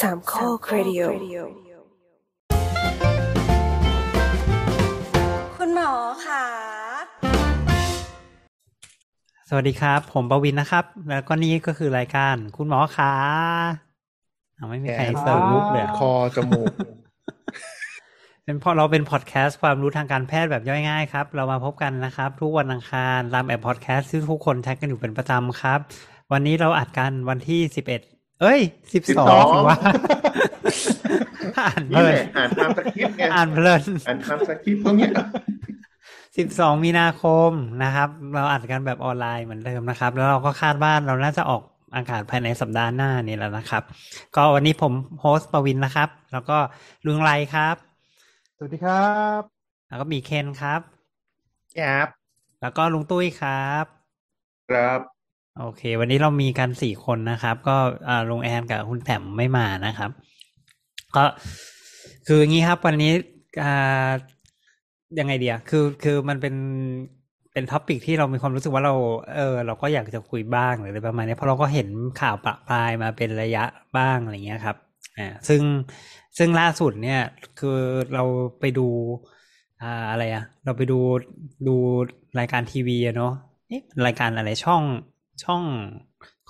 สามข้อครดิโอคุณหมอค่ะ สวัสดีครับ ผมประวินนะครับ แล้วก็นี่ก็คือรายการ คุณหมอขาเอาไม่มีใครเสิร์ฟมุกเลยอะคอจมูกเป็นเพราะเราเป็นพอดแคสต์ความรู้ทางการแพทย์แบบย่อยง่ายครับ เรามาพบกันนะครับ ทุกวันอังคารตามแอปพอดแคสต์ที่ทุกคนใช้กันอยู่เป็นประจำครับ วันนี้เราอัดกันวันที่สิบเอ็ด เอ้ยสิบสอง12ว่าอ่านเพนี่ลิแหนละอ่านตามสคริปต์ไงอ่านเพลินอ่านตามสคริปต์ตรงเนี้ยสิบสองมีนาคมนะครับ เราอัดกันแบบออนไลน์เหมือนเดิมนะครับ แล้วเราก็คาดว่าเราน่าจะออกอากาศภายในสัปดาห์หน้านี่แหละนะครับ ก็วันนี้ผม host ปวินนะครับ แล้วก็ลุงไรครับ สวัสดีครับ แล้วก็มีเคนครับครับ แล้วก็ลุงตุ้ยครับ ครับ โอเค วันนี้เรามีกันสี่คนนะครับ ก็ลุงแอนกับคุณแถมไม่มานะครับ ก็คืออย่างนี้ครับ วันนี้ยังไงเดียคือคือมันเป็นเป็นท็อปิกที่เรามีความรู้สึกว่าเรา เออ เราก็อยากจะคุยบ้างหรืออะไรประมาณนี้เพราะเราก็เห็นข่าวปะปลายมาเป็นระยะบ้างอะไรเงี้ยครับอ่าซึ่งซึ่งล่าสุดเนี่ย คือเราไปดู อ่าอะไรอะเราไปดูดูรายการทีวีอะเนาะเอ๊ะรายการอะไรช่อง ช่อง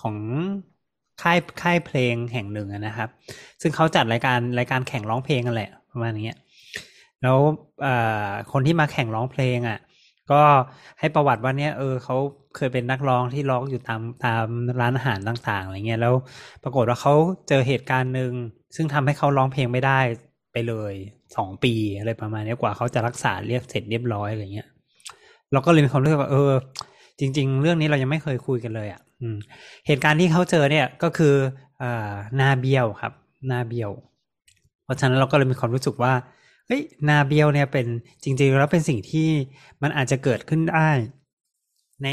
ของค่ายค่ายเพลงแห่งหนึ่งนะครับ ซึ่งเขาจัดรายการรายการแข่งร้องเพลงกันแหละประมาณนี้แล้วคนที่มาแข่งร้องเพลงอะก็ให้ประวัติว่าเนี่ยเออเขาเคยเป็นนักร้องที่ร้องอยู่ตามตามร้านอาหารต่างๆอะไรเงี้ยแล้วปรากฏว่าเขาเจอเหตุการณ์หนึ่งซึ่งทำให้เขาร้องเพลงไม่ได้ไปเลยสองปีอะไรประมาณนี้กว่าเขาจะรักษาเรียบเสร็จเรียบร้อยอะไรเงี้ยเราก็เลยมีความรู้สึกว่าเออ จริง ๆ เรื่องนี้เรายังไม่เคยคุยกันเลยอะอืมเหตุการณ์ที่เขาเจอเนี่ยก็คืออ่าหน้าเบี้ยวครับหน้าเบี้ยว เพราะฉะนั้นเราก็เลยมีความรู้สึกว่าเฮ้ยหน้าเบี้ยวเนี่ยเป็นจริง ๆ แล้วเป็นสิ่งที่มันอาจจะเกิดขึ้นได้ ใน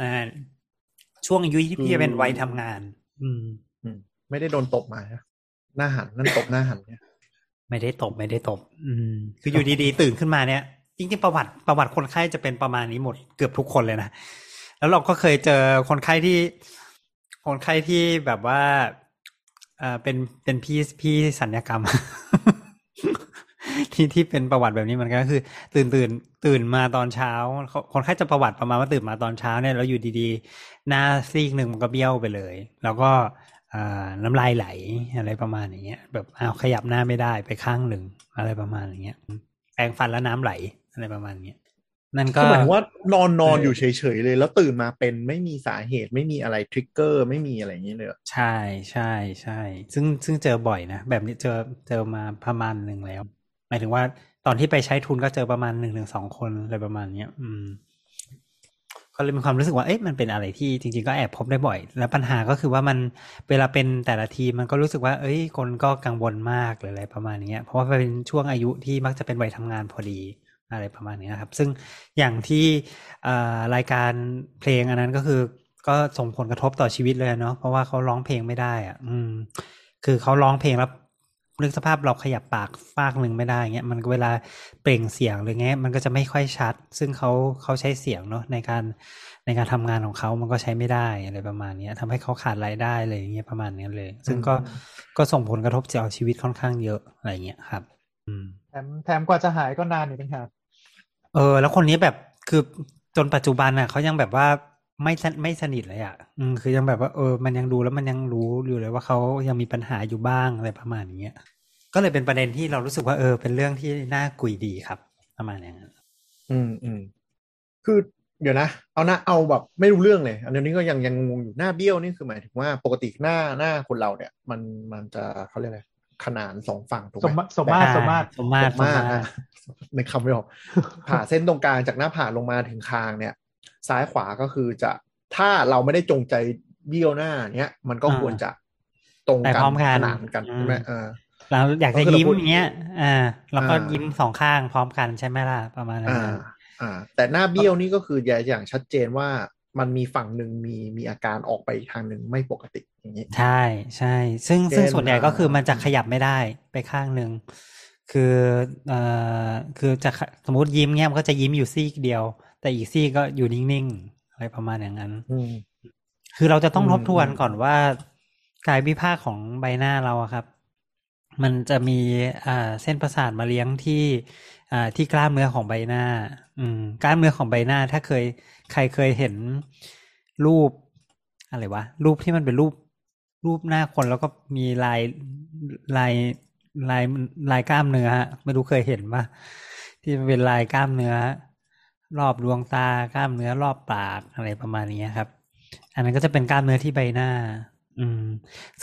อ่าช่วงอายุที่พี่เป็นวัยทำงาน อืมอืมไม่ได้โดนตบมานะหน้าหันนั่นตบหน้าหันเนี่ย ไม่ได้ตบไม่ได้ตบ อืม คืออยู่ดีๆ ตื่นขึ้นมาเนี่ย จริงๆประวัติประวัติคนไข้จะเป็นประมาณนี้หมดเกือบทุกคนเลยนะแล้วเราก็เคยเจอคนไข้ที่ คนไข้ที่แบบว่าเอ่อเป็นเป็นพี่พี่สัญญกรรม ที่ที่เป็นประวัติแบบนี้มันก็คือ ตื่นตื่นตื่นมาตอนเช้า คนไข้จะประวัติประมาณว่าตื่นมาตอนเช้าเนี่ยแล้วอยู่ดีๆ หน้าซีกหนึ่งมันก็เบี้ยวไปเลย แล้วก็อ่าน้ำลายไหลอะไรประมาณอย่างเงี้ยแบบเอาขยับหน้าไม่ได้ไปข้างหนึ่งอะไรประมาณอย่างเงี้ยแปรงฟันแล้วน้ำไหล อะไรประมาณเนี้ยนั่นก็ก็หมายถึงว่านอนนอนเออออยู่เฉยๆเลย แล้วตื่นมาเป็นไม่มีสาเหตุไม่มีอะไรทริกเกอร์ไม่มีอะไรอย่างนี้เลยเหรอใช่ใช่ใช่ซึ่งซึ่งเจอบ่อยนะ แบบนี้เจอเจอมาประมาณหนึ่งแล้ว หมายถึงว่าตอนที่ไปใช้ทุนก็เจอประมาณหนึ่งถึงสองคนอะไรประมาณเนี้ย อืมก็เลยมีความรู้สึกว่าเอ๊ะมันเป็นอะไรที่จริง ๆ ก็แอบพบได้บ่อย แล้วปัญหาก็คือว่ามันเวลาเป็นแต่ละทีมมันก็รู้สึกว่า เอ้ย คนก็กังวลมากหรืออะไรประมาณเนี้ยเพราะว่าเป็นช่วงอายุที่มักจะเป็นวัยทำงานพอดี อะไรประมาณเนี้ยครับ ซึ่งอย่างที่อ่ารายการเพลงอันนั้นก็คือ ก็ส่งผลกระทบต่อชีวิตเลยเนาะเพราะว่าเขาร้องเพลงไม่ได้อะ อืม คือเขาร้องเพลงแล้วนึกสภาพเราขยับปากฟากหนึ่งไม่ได้เงี้ยมันเวลาเปล่งเสียงหรือเงี้ยมันก็จะไม่ค่อยชัด ซึ่งเขาเขาใช้เสียงเนาะในการในการทำงานของเขามันก็ใช้ไม่ได้อะไรประมาณเนี้ยทำให้เขาขาดรายได้อะไรอย่างเงี้ยประมาณเนี้ยเลย ซึ่งก็ก็ส่งผลกระทบต่อชีวิตค่อนข้างเยอะอะไรเงี้ยครับ อืมแถมแถมกว่าจะหายก็นานอยู่ต่างหาก เออ แล้วคนนี้แบบคือจนปัจจุบันน่ะเขายังแบบว่าไม่ไม่สนิทเลยอะ อืมคือยังแบบว่าเออ มันยังดูแล้วมันยังรู้อยู่เลยว่าเขายังมีปัญหาอยู่บ้างอะไรประมาณเนี้ยก็เลยเป็นประเด็นที่เรารู้สึกว่าเออ เป็นเรื่องที่น่าคุยดีครับ ประมาณอย่างนั้นอืมอืมคือเดี๋ยวนะ เอาหน้าเอาแบบไม่รู้เรื่องเลย อันนี้ก็ยังยังงงอยู่หน้าเบี้ยวนี่คือหมายถึงว่าปกติหน้าหน้าคนเราเนี่ย มันมันจะเขาเรียกอะไร ขนานสองฝั่งถูกไหสมมมาสมมาตรสมมาตรสมมาตรสมมาตรอะในคำไม่ออกผ่าเส้นตรงกลางจากหน้าผากลงมาถึงคางเนี่ย ซ้ายขวาก็คือจะถ้าเราไม่ได้จงใจเบี้ยวหน้าเนี้ยมันก็ควรจะตรงไปกันพร้อมกันขนานกันใช่ไหมเออเราอยากจะก็คือเรายิ้มพูดอย่างเงี้ยอ่าเราก็อ่ายิ้ยิ้มสองข้างพร้อมกันใช่ไหมล่ะประมาณนั้นอ่าอ่าแต่หน้าเบี้ยวนี่ก็คืออย่างชัดเจนว่า มันมีฝั่งหนึ่งมีมีอาการออกไปอีกทางหนึ่งไม่ปกติอย่างนี้ใช่ใช่ซึ่งซึ่งเช่นส่วนใหญ่ก็คืออ่ามันจะขยับไม่ได้ไปข้างหนึ่งคือเอ่อคือจะขสมมติยิ้มเงี้ยมันก็จะยิ้มอยู่ซีกเดียว แต่อีกซีกก็อยู่นิ่งๆอะไรประมาณอย่างนั้นอืมคือเราจะต้องอืมทบทวนอืมก่อนว่ากายวิภาคของใบหน้าเราอะครับ มันจะมีอ่าเส้นประสาทมาเลี้ยงที่อ่าที่กล้ามเนื้อของใบหน้า อืมกล้ามเนื้อของใบหน้าถ้าเคย ใครเคยเห็นรูปอะไรวะ รูปที่มันเป็นรูปรูปหน้าคนแล้วก็มีลายลายลายลายกล้ามเนื้อฮะไม่รู้เคยเห็นปะที่มันเป็นลายกล้ามเนื้อ รอบดวงตากล้ามเนื้อรอบปากอะไรประมาณนี้ครับ อันนั้นก็จะเป็นกล้ามเนื้อที่ใบหน้า อืม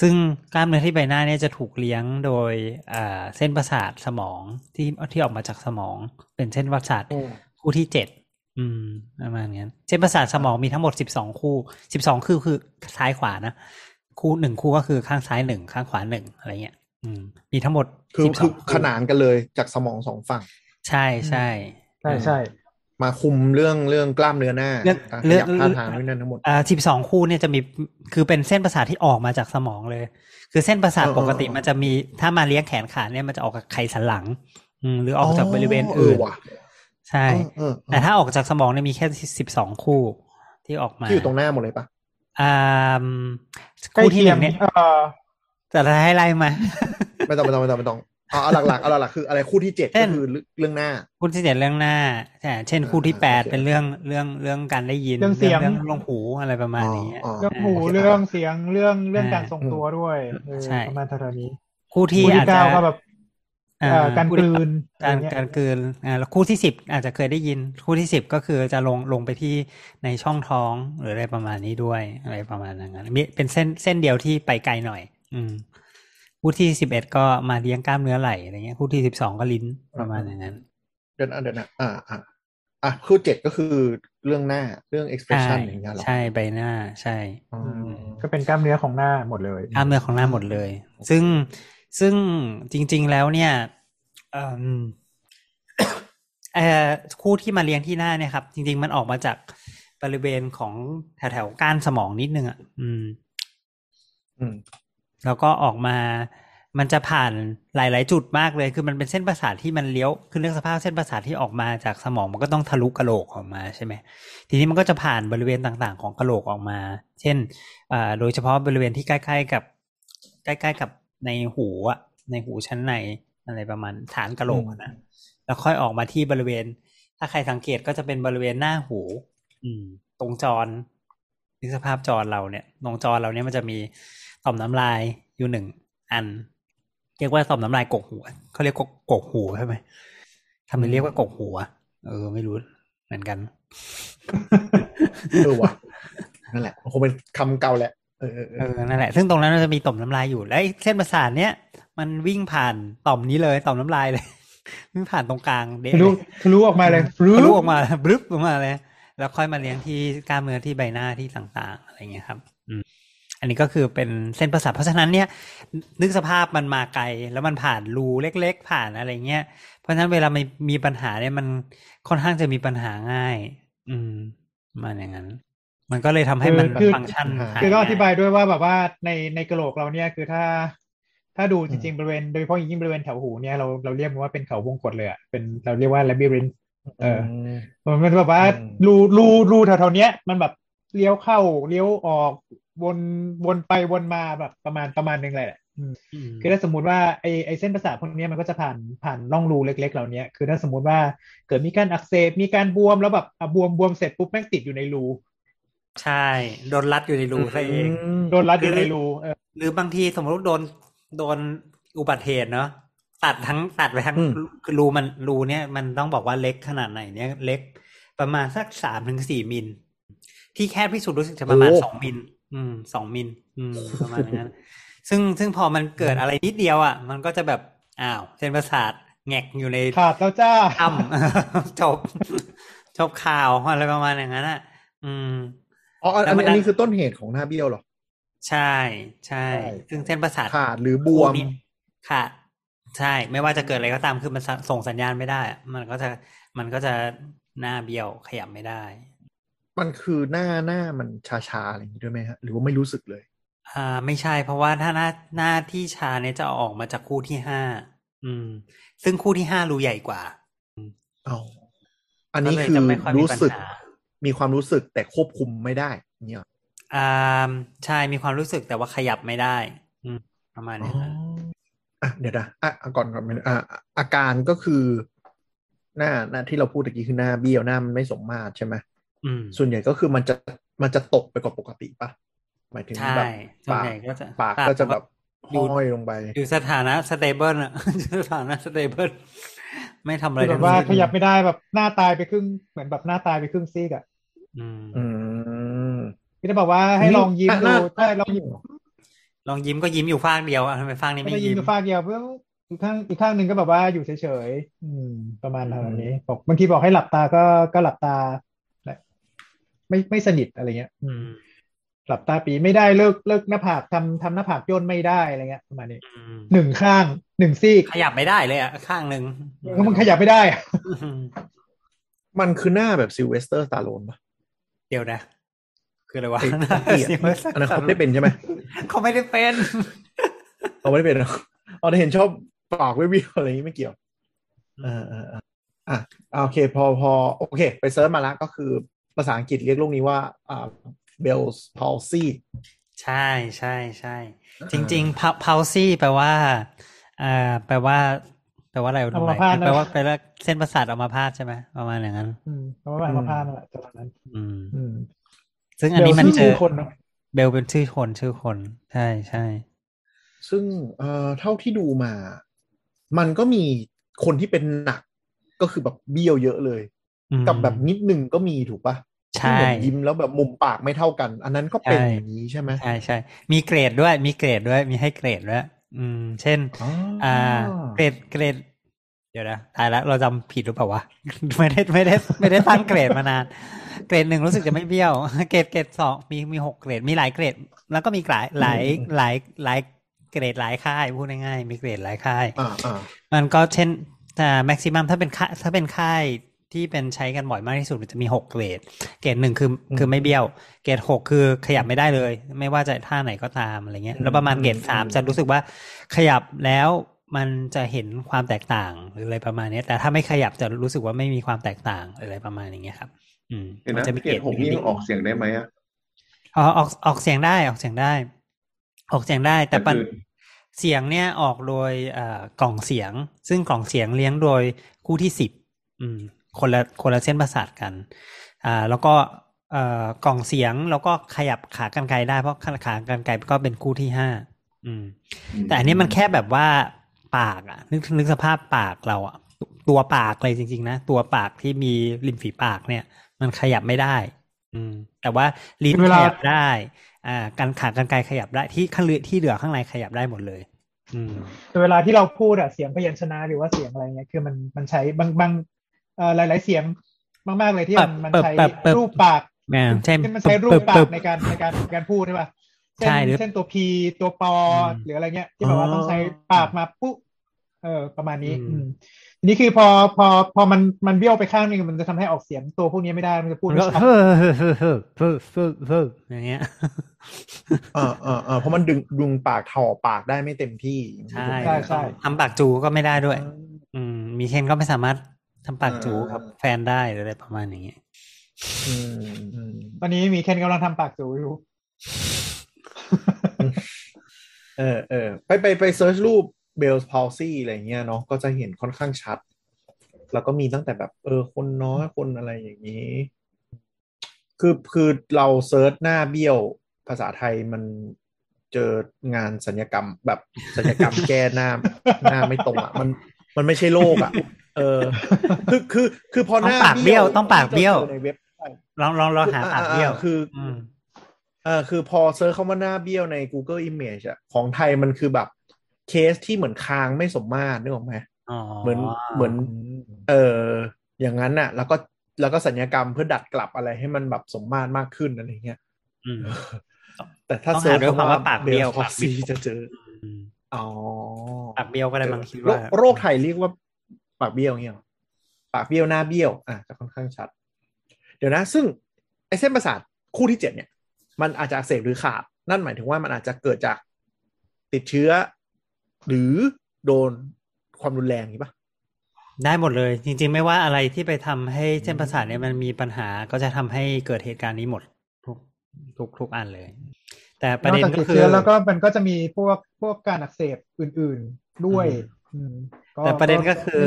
ซึ่งกล้ามเนื้อที่ใบหน้าเนี่ยจะถูกเลี้ยงโดยอ่าเส้นประสาทสมองที่ที่ออกมาจากสมอง เป็นเส้นประสาทอืมคู่ที่เจ็ด อืมประมาณนี้เส้นประสาทสมองมีทั้งหมดสิบสองคู่สิบสองคือคือซ้ายขวานะคู่หนึ่งคู่ก็คือข้างซ้ายหนึ่งข้างขวาหนึ่งอะไรเงี้ย อืม มีทั้งหมดคือ12คือขนานกันเลยจากสมองสองฝั่ง ใช่ใช่ใช่ใช่มาคุมเรื่องเรื่องกล้ามเนื้อหน้าเรื่องการขเรื่อยังบท่าทางนู่นนั่นทั้งหมดอ่าสิบสองคู่เนี่ยจะมีคือเป็นเส้นประสาทที่ออกมาจากสมองเลย คือเส้นประสาทเออปกติเออมันจะมีถ้ามาเลี้ยงแขนขาเนี่ยมันจะออกจากไขสันหลัง อืมหรือออกจากบริเวณเออื่อนว่ะ ใช่เออเออแต่ถ้าออกจากสมองเนี่ยมีแค่สิบสองคู่ที่ออกมาที่อยู่ตรงหน้าหมดเลยปะอ่าใกล้คู่ที่เคีหยนึ่งงเนี่ยเอ่อแต่ถ้าให้ไล่มา ไม่ต้องไม่ต้องไม่ต้องไม่ต้องเอาเอาหลักๆเอาหลักๆคืออะไรคู่ที่เจ็ดเช่ก็นคือเรื่องหน้า คู่ที่เจ็ดเรื่องหน้าใช่เช่นคู่ที่อ่าแปดโอเคเป็นเรื่องเรื่องเรื่องการได้ยินเรื่องเสียงเรื่องเรื่องหูอะไรประมาณนี้อ๋อเรื่องหูโอเคเรื่องเสียงเรื่องเรื่องอ่าการทรงตัวด้วยเออใช่ประมาณเท่านี้ คู่ที่คู่อาที่จจะเก้าก็แบบอ่าเอ่อ การคู่กที่ลืนอะการไเงี้ยการกลืนอ่าแล้วคู่ที่สิบอาจจะเคยได้ยิน คู่ที่สิบก็คือจะลงลงไปที่ในช่องท้องหรืออะไรประมาณนี้ด้วยอะไรประมาณนั้นมีเป็นเส้นเส้นเดียวที่ไปไกลหน่อย อืมคู่ที่สิบเอ็ดก็มาเลี้ยงกล้ามเนื้อไหล่อะไรเงี้ยคู่ที่สิบสองก็ลิ้นประมาณอย่างนั้นเดินอะเดินอะอ่าอ่าอะคู่เจ็ดก็คือเรื่องหน้าเรื่อง expression อย่างเงี้ยเหรอใช่ใบหน้าใช่อ๋ออก็เป็นกล้ามเนื้อของหน้าหมดเลยกล้ามเนื้อของหน้าหมดเลย ซึ่ง ซึ่งจริง ๆแล้วเนี่ยเอิ่มเอ่อคู่ที่มาเลี้ยงที่หน้าเนี่ยครับ จริง ๆ มันออกมาจากบริเวณของแถวๆก้านสมองนิดนึงอะอืม อืม แล้วก็ออกมามันจะผ่านหลาย ๆ จุดมากเลย คือมันเป็นเส้นประสาทที่มันเลี้ยว คือเรื่องสภาพเส้นประสาทที่ออกมาจากสมองมันก็ต้องทะลุกะโหลกออกมาใช่ไหม ทีนี้มันก็จะผ่านบริเวณต่างๆ ของกะโหลกออกมา เช่นอ่าโดยเฉพาะบริเวณที่ใกล้ ๆ กับ ใกล้ ๆ กับ ในหูอะในหูชั้นในอะไรประมาณฐานกะโหลกอะนะแล้วค่อยออกมาที่บริเวณ ถ้าใครสังเกตก็จะเป็นบริเวณหน้าหู อืม ตรงจรนึกสภาพจรเราเนี่ยตรงจรเราเนี่ยมันจะมีต่อมน้ำลายอยู่หนึ่งอัน เรียกว่าต่อมน้ำลายกกหูเขาเรียกกกกกหูใช่ไหมทำไมเรียกว่ากกหูอะเออ ไม่รู้เหมือนกันเออว่ะนั่นแหละมันคงเป็นคำเก่าแหละ เออเออเอเอออนั่นแหละ ซึ่งตรงนั้นมันจะมีต่อมน้ำลายอยู่แล้วไอ้เส้นประสาทเนี้ยมันวิ่งผ่านต่อมนี้เลยต่อมน้ำลายเลยวิ่งผ่านตรงกลางเด็ทะลุทะลุออกมาเลยทะลุออกมาบลึบออกมาเลย แล้วค่อยมาเลี้ยงที่กล้ามเนื้อที่ใบหน้าที่ต่างๆ อะไรเงี้ยครับ อืมอันนี้ก็คือเป็นเส้นประสาทเพราะฉะนั้นเนี่ยนึกสภาพมันมาไกลแล้วมันผ่านรูเล็ก ๆ ผ่านอะไรเงี้ยเพราะฉะนั้นเวลามันมีปัญหาเนี่ยมันค่อนข้างจะมีปัญหาง่าย อืมประมาณอย่างนั้น มันก็เลยทำให้มันคือฟังก์ชันหายคือต้องอธิบายง่ด้วยว่าแบบว่าในในกระโหลกเราเนี่ยคือถ้า ถ้าดูจริงๆบริเวณโดยเฉพาะอย่างยิ่งบริเวณแถวหูเนี่ยเราเราเรียกมันว่าเป็นเขาวงกตเลยอะเป็นเราเรียกว่า labyrinth เออมันเป็นแบบว่าอืมรูรูรูแถวๆเนี้ย มันแบบเลี้ยวเข้าเลี้ยวออกวนวนไปวนมาแบบประมาณประมาณนึงเลยแหละอืมอืมคือถ้าสมมติว่าไอไอเส้นประสาทพวกเนี้ยมันก็จะผ่านผ่านร่องรูเล็ก ๆ เหล่านี้คือถ้าสมมติว่าเกิดมีการอักเสบมีการบวมแล้วแบบอะบวมบวมเสร็จปุ๊บแม่งติดอยู่ในรู ใช่ โดนรัดอยู่ในรูซะเองมโดนรัดอยู่ในรูเออหรือบางทีสมมติโดนโดนอุบัติเหตุเนาะตัดทั้งตัดไปทั้งอืมคือรูมันรูเนี่ยมันต้องบอกว่าเล็กขนาดไหนเนี่ยเล็กประมาณสักสามถึงสี่มิล ที่แคบที่สุดรู้สึกจะประมาณสองมิล อืมสองมิล อืมประมาณนั้น ซึ่งซึ่งพอมันเกิดอะไรนิดเดียวอะ มันก็จะแบบอ้าวเส้นประสาทแงกอยู่ในขาดแล้วจ้าถ้ำจบจบข่าวอะไรประมาณอย่างนั้นอะ อืม อ๋ออันแล้อัวนมันอันนี้คือต้นเหตุของหน้าเบี้ยวเหรอใช่ใช่ใช่ ซึ่งเส้นประสาทขาดหรือบวมคู่นี้ค่ะใช่ ไม่ว่าจะเกิดอะไรก็ตามคือมันสส่งสัญญาณไม่ได้อะมันก็จะมันก็จะหน้าเบี้ยวขยับไม่ได้ มันคือหน้าหน้ามันชาชาๆอะไรอย่างนี้ด้วยไหมฮะหรือว่าไม่รู้สึกเลย อ่า ไม่ใช่ เพราะว่าถ้าหน้าหน้าที่ชาเนี่ยจะออกมาจากคู่ที่ห้าอืม ซึ่งคู่ที่ห้ารูใหญ่กว่าอ๋ออันนี้ก็เลยคือจะไม่ค่อยมีรู้สึกปัญหา มีความรู้สึกแต่ควบคุมไม่ได้อย่างเงี้ยเหรออ่าใช่มีความรู้สึกแต่ว่าขยับไม่ได้อืมประมาณอ๋อนี้ครับอะเดี๋ยวนะอะอะก่อนก่อนอะอาการก็คือ หน้าหน้าที่เราพูดตะกี้คือหน้าเบี้ยวหน้ามันไม่สมมาตรใช่ไหมอืมส่วนใหญ่ก็คือมันจะมันจะตกไปกว่าปกติปะหมายถึงใช่แบบส่วนปากใหญ่ก็จะปากก็จะแบบอยู่ห้อยลงไป อยู่สถานะ stable อะสถานะ stable ไม่ทำอะไรคือแบทั้บงว่าสิ้นขยับไม่ได้แบบหน้าตายไปครึ่งเหมือนแบบหน้าตายไปครึ่งซีกอะ อืมอืมพี่จะบอกว่าให้ลองยิ้มดูหน้าถ้าลองยิ้มลองยิ้มก็ยิ้มอยู่ฟากเดียวอะทำไมฟากนี้ไม่ไม่ได้ยิ้มยิ้มอยู่ฟากเดียวเพื่ออีกข้างอีกข้างหนึ่งก็แบบว่าอยู่เฉยๆอืมประมาณนั้นนี้บอกบางทีบอกให้หลับตาก็ก็หลับตาแหละไม่ไม่สนิทอะไรเงี้ย อือืมมหลับตาปีไม่ได้เลิกเลิกหน้าผากทำทำหน้าผากย่นไม่ได้อะไรเงี้ยประมาณนี้อืมหนึ่งข้างหนึ่งซีกขยับไม่ได้เลยอะข้างหนึ่งก็มันขยับไม่ได้อะอืมมันคือหน้าแบบ Sylvester Stallone ปะเดี๋ยวนะ คืออะไรวะไอ้ไอ้เหี้ยอันนั้นเขาไม่ได้เป็นใช่ไหมเขาไม่ได้เป็นเขาไม่ได้เป็นหรอเอาได้เห็นชอบปากวิวๆอะไรอย่างนี้ไม่เกี่ยวเออเออเอออะอะโอเค พอพอโอเค ไปเซิร์ชมาแล้วก็คือภาษาอังกฤษเรียกโรคนี้ว่าอ่า Bell's palsy ใช่ใช่ใช่จริง ๆ palsy แปลว่าอ่าแปลว่า แปลว่าอะไรอัมพาตนะแปลว่าแปลว่าเส้นประสาทอัมพาตใช่ไหมประมาณอย่างนั้น อืมเพราะว่าอัมพาตนั่นแหละประมาณนั้นอืมอืมซึ่งอันนี้มันเจชื่อคนเนาะเบลเป็นชื่อคนชื่อคน ใช่ใช่ ซึ่งเอ่อเท่าที่ดูมา มันก็มีคนที่เป็นหนัก ก็คือแบบเบี้ยวเยอะเลยอืมกับแบบนิดนึงก็มีถูกปะใช่ที่เหมือนยิ้มแล้วแบบมุมปากไม่เท่ากัน อันนั้นก็เป็นใช่อย่างนี้ใช่ไหมใช่ใช่มีเกรดด้วย มีเกรดด้วย มีให้เกรดด้วย อืม เช่นอ๋ออ่า เกรดเกรด เดี๋ยวนะตายแล้วเราจำผิดหรือเปล่าวะไม่ได้ไม่ได้ไม่ได้ตั้งเกรดมานาน เกรดหนึ่งรู้สึกจะไม่เบี้ยว เกรดเกรดสองมีมีหกเกรด มีหลายเกรด แล้วก็มีหลายหลายหลายหลายเกรดหลายค่ายพูดง่ายๆมีเกรดหลายค่ายอ่าอ่ามันก็เช่นแต่แม็กซิมัมถ้าเป็นค่ายถ้าเป็นค่าย ที่เป็นใช้กันบ่อยมากที่สุดมันจะมีหกเกรด เกรดหนึ่งคือคือไม่เบี้ยว เกรดหกคือขยับไม่ได้เลย ไม่ว่าจะท่าไหนก็ตามอะไรเงี้ย แล้วประมาณเกรดสามจะรู้สึกว่าขยับแล้วมันจะเห็นความแตกต่างหรืออะไรประมาณเนี้ยแต่ถ้าไม่ขยับจะรู้สึกว่าไม่มีความแตกต่างอะไรประมาณอย่างเงี้ยครับ อืมเห็นมันะจะมีเกรดหกนี่ออกเสียงได้ไหมอะอ๋อออกออกเสียงได้ออกเสียงได้ ออกเสียงได้ แต่ปัญก็คือเสียงเนี่ยออกโดยเอ่อกล่องเสียง ซึ่งกล่องเสียงเลี้ยงโดยคู่ที่สิบอืม คนละคนละเส้นประสาทกันอ่าแล้วก็เอ่อกล่องเสียงแล้วก็ขยับขากรรไกรได้เพราะขากรรไกรก็เป็นคู่ที่ห้าอืม แต่อันนี้มันแค่แบบว่าปากอะนึกนึกสภาพปากเราอะตัวปากเลยจริง ๆ นะ ตัวปากที่มีริมฝีปากเนี่ย มันขยับไม่ได้ อืม แต่ว่าลิ้นเวขลายับได้ อ่า การขากรรไกรขยับได้ที่ข้างเหลือที่เหลือข้างในขยับได้หมดเลย อืมแต่เวลาที่เราพูดอะเสียงพยัญชนะหรือว่าเสียงอะไรเงี้ยคือมันมันใช้บางบางเอ่อ หลาย ๆ เสียงมาก ๆ เลยที่มันมันเปิบใช้เปิบเปิบรูปปากอ่าใช่ที่มันใช้รูปปากในการในการในการพูดใช่ป่ะเช่นใช่หรือเช่นตัวพีตัวปออมหรืออะไรเงี้ย ที่แบบว่าต้องใช้ปากมาปุ๊บเออ ประมาณนี้อืมอืมทีนี้คือพอพอพอมันมันเบี้ยวไปข้างหนึงมันจะทำให้ออกเสียงตัวพวกนี้ไม่ได้มันจะพูดมันไม่ก็ชัดเฮ้อเฮ้อเฮ้อเฮ้อเฮ้อเฮ้อเฮ้ออย่างเงี้ยอ่าอ่าอ่าเพราะมันดึงดึงปากถ่อปากได้ไม่เต็มที่ใช่ใช่ใช่ทำปากจูก็ไม่ได้ด้วย อืมมีเคนก็ไม่สามารถ ทำปากจูกับ แฟนได้หรืออะไรประมาณอย่างเงี้ยอืมอืมตอนนี้มีเคนกำลังทำปากจูอยู่ เออเออไปไปไป search รูป Bell's palsy อะไรเงี้ยเนาะก็จะเห็นค่อนข้างชัด แล้วก็มีตั้งแต่แบบ เออ คนน้อยคนอะไรอย่างนี้ คือคือเรา search หน้าเบี้ยวภาษาไทยมันเจองานศัลยกรรมแบบศัลยกรรมแก้หน้า หน้าไม่ตรงอะ มันมันไม่ใช่โรคอะ เออ คือคือคือพอหน้าต้องปากเบี้ยวต้องปากเบี้ยวที่รจอในเว็บไซต์ลองลองลองหาปากเบี้ยวคืออืมเออคือพอ search คำว่าหน้าเบี้ยวใน Google Image อะของไทยมันคือแบบเคสที่เหมือนคางไม่สมมาตรนึกออกไหมอ๋อเหมือนเหมือน เอออย่างนั้นน่ะแล้วก็แล้วก็ศัลยกรรมเพื่อดัดกลับอะไรให้มันแบบสมมาตรมากขึ้นอะไรเงี้ยอืมแต่ถ้าต้องเซิร์ชหาด้วยคำว่าคำว่าปากเบี้ยวพอปากเบี้ซียวจะเจออืมอ๋อปากเบี้ยวก็ได้บางคิดโรว่าคโรคไทยเรียกว่า ปากเบี้ยวเงี้ยหรอปากเบี้ยวหน้าเบี้ยวอะจะค่อนข้างชัด เดี๋ยวนะ ซึ่งไอ้เส้นประสาทคู่ที่เจ็ดเนี่ย มันอาจจะอักเสบหรือขาด นั่นหมายถึงว่ามันอาจจะเกิดจากติดเชื้อ หรือโดนความรุนแรงนี้ปะได้หมดเลย จริง ๆ ไม่ว่าอะไรที่ไปทำให้เส้นประสาทเนี่ยมันมีปัญหาก็จะทำให้เกิดเหตุการณ์นี้หมดทุกทุกทุกอันเลย แต่ปนระอกเด็นจากก็ติดคืเชื้ออแล้วก็มันก็จะมีพวกพวกการอักเสบอื่น ๆด้วยอืม แต่ประเด็นก็คือ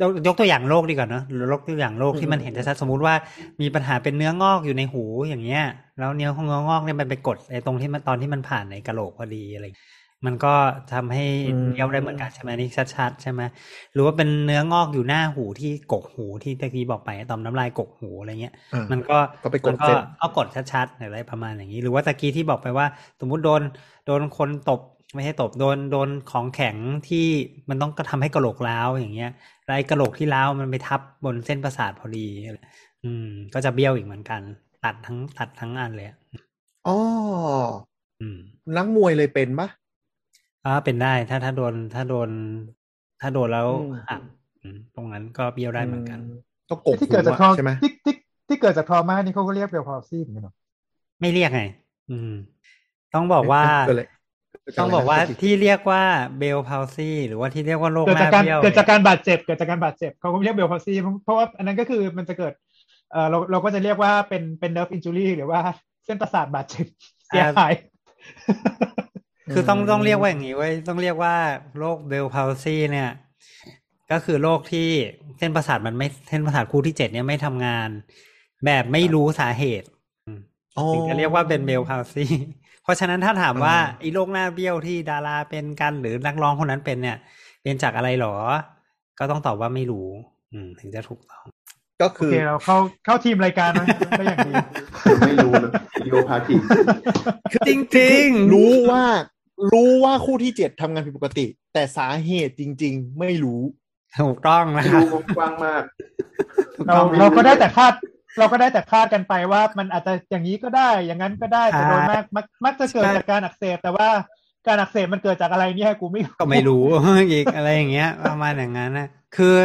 ยกยกตัวอย่างโรคดีกว่าเนอะหรือยกตัวอย่างโรคที่มันเห็นชัดๆสมมุติว่ามีปัญหาเป็นเนื้องอกอยู่ในหูอย่างเงี้ย แล้วเนื้อของเนื้องอกเนี่ยมันไปกดไอ้ตรงที่มันตอนที่มันผ่านในกระโหลกพอดีอะไรมันก็ทำให้อืมเลี้ยวได้เหมือนกันใช่ไหมนี่ชัดๆใช่ไหมหรือว่าเป็นเนื้องอกอยู่หน้าหูที่กกหูที่ตะกี้บอกไปต่อมน้ำลายกกหูอะไรเงี้ยอ่ามันก็ก็ไปกดมันเส้นเอากดชัดๆอะไรประมาณอย่างนี้ หรือว่าตะกี้ที่บอกไปว่า สมมุติโดนโดนคนตบ ไม่ให้ตบโดนโดนของแข็งที่มันต้องกระทำให้กระโหลกร้าวอย่างเงี้ยแล้วไอ้กระโหลกที่ร้าวมันไปทับบนเส้นประสาทพอดี อืม ก็จะเบี้ยวอีกเหมือนกัน ตัดทั้งตัดทั้งอันเลยอะอ๋ออืมนักมวยเลยเป็นปะอ่าเป็นได้ถ้าถ้าโดนถ้าโดน ถ้าโดนแล้วอืมหักอืมตรงนั้นก็เบี้ยวได้เหมือนกันก็กบที่เกิดจากทหูออะใช่ไหมที่ที่ที่เกิดจากทอมานี่เขาก็เรียกเบลพาวซี่เหมือนกันเนาะไม่เรียกไง อืม ต้องบอกว่าเกิดอะไร ต้องบอกว่าเดะไรนะที่เรียกว่าเบลพาวซีหรือว่าที่เรียกว่าโรคเกิดหจากน้าการเบี้ยวเกิดจากนี่ยการบาดเจ็บเกิดจากการบาดเจ็บเขาก็เรียกเบลพาวซี่เพราะว่าอันนั้นก็คือมันจะเกิดเอ่อเราเราก็จะเรียกว่าเป็นเป็นเนิร์ฟอินจูรี่หรือว่าเส้นประสาทบาดเจ็บเสียหายคือต้องต้องเรียกว่าอย่างนี้ไว้ยต้องเรียกว่าโรคเบลพาวซีเนี่ย ก็คือโรคที่เส้นประสาทมันไม่เส้นประสาทคู่ที่เจ็ดเนี่ยไม่ทำงาน แบบไม่รู้สาเหตุอ๋อถึงจะเรียกว่าเป็นเบลพาวซีเพ ราะฉะนั้นถ้าถามว่าอ่าไอ้โรคหน้าเบี้ยวที่ดาราเป็นกันหรือนักร้องคนนั้นเป็นเนี่ย เป็นจากอะไรหรอ ก็ต้องตอบว่าไม่รู้ อืม ถึงจะถูกต้อง ก็โอคือเคเราเข้าเข้าทีมรายการนะได้อย่างดีไม่รู้เลยโยพาธิจริงๆ รู้ว่า รู้ว่าคู่ที่เจ็ดทำงานผิดปกติ แต่สาเหตุจริง ๆ ไม่รู้ถูกต้องนะคดูรับกว้างมาก เราเราก็ได้แต่คาด เราก็ได้แต่คาดกันไปว่ามันอาจจะอย่างนี้ก็ได้ อย่างนั้นก็ได้แต่โดยมากมักมักจะเกิดจากการอักเสบแต่ว่าการอักเสบมันเกิดจากอะไรเนี่ยกูไม่ก็ไม่รู้อีกอะไรอย่างเงี้ยประมาณอย่างนั้นนะคือ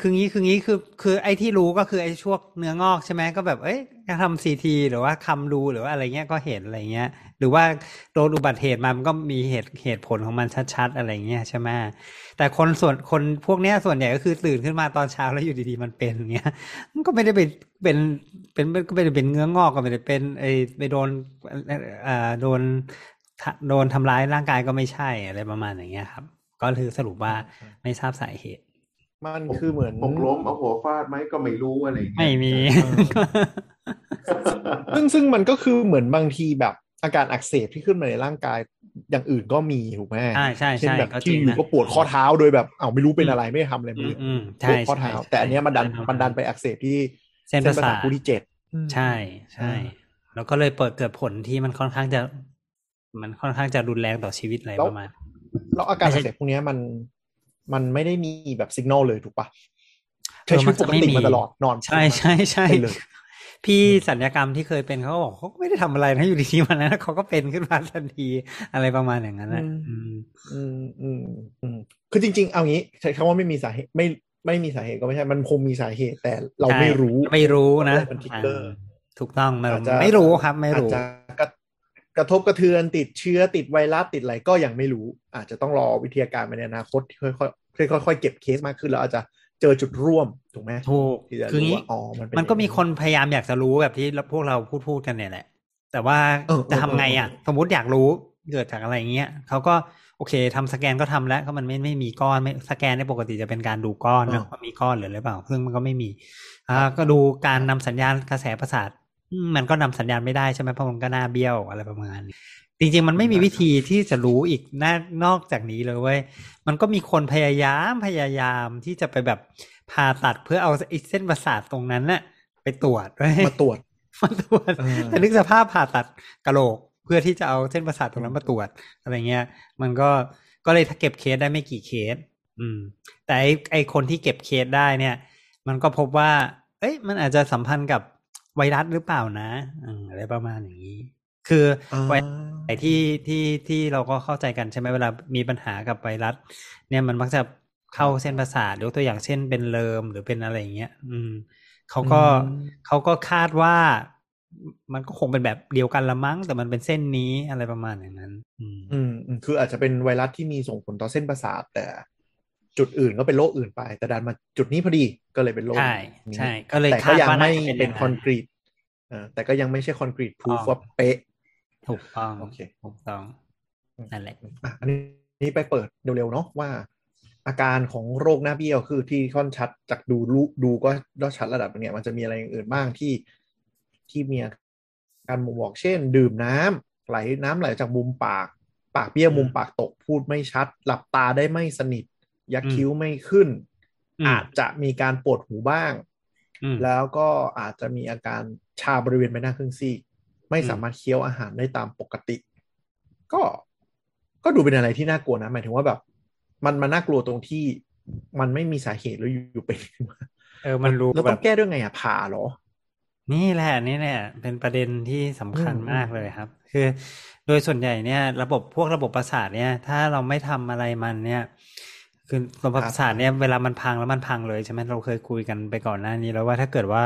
คืองี้คืองี้คือคือไอ้ที่รู้ก็คือไอ้ช่วงเนื้องอกใช่ไหมก็แบบเอ้ยจะทำซีทีหรือว่าคำดูหรือว่าอะไรเงี้ยก็เห็นอะไรเงี้ย หรือว่าโดนอุบัติเหตุมามันก็มีเหตุเหตุผลของมันชัดๆ อะไรเงี้ยใช่ไหมแต่คนส่วนคนพวกเนี้ยส่วนใหญ่ก็คือตื่นขึ้นมาตอนเช้าแล้วอยู่ดีๆมันเป็นเงี้ย มันก็ไม่ได้ไปเป็นเป็นก็ไม่ได้เป็นเนื้องอกก็ไม่ได้เป็นไอ้ไปโดนอ่าโดนโดนทำร้ายร่างกายก็ไม่ใช่อะไรประมาณอย่างเงี้ยครับ ก็คือสรุปว่าไม่ทราบสาเหตุ มันคือเหมือนหกล้มเอาหัวฟาดไหมก็ไม่รู้อะไรอย่างเงี้ยไม่มี ซึ่งซึ่งมันก็คือเหมือนบางทีแบบอาการอักเสบที่ขึ้นมาในร่างกายอย่างอื่นก็มีถูกไหมใช่ใช่เช่นใช่แบบก็จที่ริงอยู่นะก็ปวดข้อเท้าโดยแบบเอ้าไม่รู้เป็นอะไรไม่ได้ทำอะไรอืมืมออืมปใช่วดข้อเท้าใช่แต่อันเนี้ยมันดันใช่มันดันไปอักเสบที่เส้นประสาทคู่ที่เจ็ดใช่ใช่ แล้วก็เลยเปิดเกิดผลที่มันค่อนข้างจะ มันค่อนข้างจะรุนแรงต่อชีวิตอะไรประมาณแล้วอาการไม่อัใช่กเสบพวกเนี้ยมัน มันไม่ได้มีแบบสัญญาณเลยถูกปะเอใช้อชีมัวินตปจะกไม่ติมีมาตลอดนอน ใช่ใช่ใช่ไปเลยพี่สัญญกรรมที่เคยเป็นเขาก็บอกเขาก็ไม่ได้ทำอะไรนะอยู่ดีๆวันนั้นเขาก็เป็นขึ้นมาทันทีอะไรประมาณอย่างนั้นนะอืมอืมอืมอืมคือจริง ๆ เอางี้ใช้คำว่าไม่มีสาเหตุไม่ไม่มีสาเหตุก็ไม่ใช่ มันคงมีสาเหตุแต่เราไม่รู้ใช่ไม่รู้นะว่ามันทิกเกอร์าถูกต้องไม่อาจจะไม่รู้ครับ ไม่อาจรู้จะกระ กระทบกระเทือนติดเชื้อติดไวรัสติดอะไรก็ยังไม่รู้ อาจจะต้องรอวิทยาการไปในอนาคตที่ค่อยๆค่อยๆค่อยๆเก็บเคสมากขึ้นแล้วอาจจะเจอจุดร่วมถูกไหมถูกที่จะคือรู้งี้ว่าอ๋อมันเป็นมันก็มีอย่างคนพยายามอยากจะรู้แบบที่พวกเราพูดพูดกันเนี่ยแหละ แต่ว่าเออเออจะทำไงอะเออสมมติอยากรู้เกิดจากอะไรเงี้ยเขาก็โอเคทำสแกนก็ทำแล้วก็มันไม่ไม่มีก้อนไม่สแกนในปกติจะเป็นการดูก้อนนะว่ามีก้อนหรือหรือเปล่า ซึ่งมันก็ไม่มีอ่าก็ดูการนำสัญญาณกระแสประสาทอื มมันก็นำสัญญาณไม่ได้ใช่ไหมเพราะมันก็หน้าเบี้ยวอะไรประมาณนี้จริงๆ มันไม่มีวิธีที่จะรู้อีกนนอกจากนี้เลยเว้ยมันก็มีคนพยายามพยายามที่จะไปแบบผ่าตัดเพื่อเอาไอ้เส้นประสาทตรงนั้นน่ะ ไปตรวจไว้มาตรวจมาตรวจเออแต่นึกสภาพผ่าตัดกะโหลก เพื่อที่จะเอาเส้นประสาทตรงนั้นมาตรวจอะไรเงี้ย มันก็ก็เลยถ้าเก็บเคสได้ไม่กี่เคส อืม แต่ไอไอคนที่เก็บเคสได้เนี่ย มันก็พบว่า เอ้ย มันอาจจะสัมพันธ์กับ ไวรัสหรือเปล่านะอืมอะไรประมาณอย่างนี้ คือออ่าไวไอที่ที่ที่เราก็เข้าใจกันใช่ไหมเวลามีปัญหากับไวรัส เนี่ยมันมักจะเข้าเส้นประสาทยกตัวอย่างเช่นเป็นเลิมหรือเป็นอะไรอย่างเงี้ย อืมเขาก็อืมเขาก็คาดว่ามันก็คงเป็นแบบเดียวกันละมั้ง แต่มันเป็นเส้นนี้อะไรประมาณอย่างนั้น อืม อืมอืมคืออาจจะเป็นไวรัสที่มีส่งผลต่อเส้นประสาทแต่ จุดอื่นก็เป็นโรคอื่นไป แต่ดันมาจุดนี้พอดีก็เลยเป็นโรคใช่นี้ใช่ก็เลยแต่คาก็ดยังว่าไม่น่าจะเป็นเป็นอย่างคอนกรีตเออแต่ก็ยังไม่ใช่คอนกรีตพูฟอ๋อว่าเป๊ะถูกต้องโอเคถูกต้องนั่นแหละอะอันนี้ไปเปิดเร็วๆเนาะว่าอาการของโรคหน้าเบี้ยวคือที่ค่อนชัดจากดูรูดูก็ก็ชัดระดับหนึงเนี่ยมันจะมีอะไรอย่างอื่นบ้างที่ที่มีอาการบ่งบอกเช่น ดื่มน้ำไหลน้ำไหลจากมุมปาก ปากเบี้ยวอืมมุมปากตกพูดไม่ชัด หลับตาได้ไม่สนิท ยักอืมคิ้วไม่ขึ้นอืมอาจจะมีการปวดหูบ้างอืมแล้วก็อาจจะมีอาการชาบริเวณใบหน้าครึ่งซีกไม่อืมสามารถเคี้ยวอาหารได้ตามปกติ ก็ก็ดูเป็นอะไรที่น่ากลัวนะ หมายถึงว่าแบบ มันมันน่ากลัวตรงที่มันไม่มีสาเหตุแล้วอยู่ๆเป็นขึ้นมาเออมันรู้แล้วแบต้อบงแก้ด้วยไงอะผ่าเหรอ นี่แหละนี่แหละเป็นประเด็นที่สำคัญอืมมากเลยครับ คือ โดยส่วนใหญ่เนี่ย ระบบพวกระบบประสาทเนี่ย ถ้าเราไม่ทำอะไรมันเนี่ย คือระบบประสาทเนี่ยเวลามันพังแล้วมันพังเลยใช่ไหมเราเคยคุยกันไปก่อนหน้านี้แล้วว่าถ้าเกิดว่า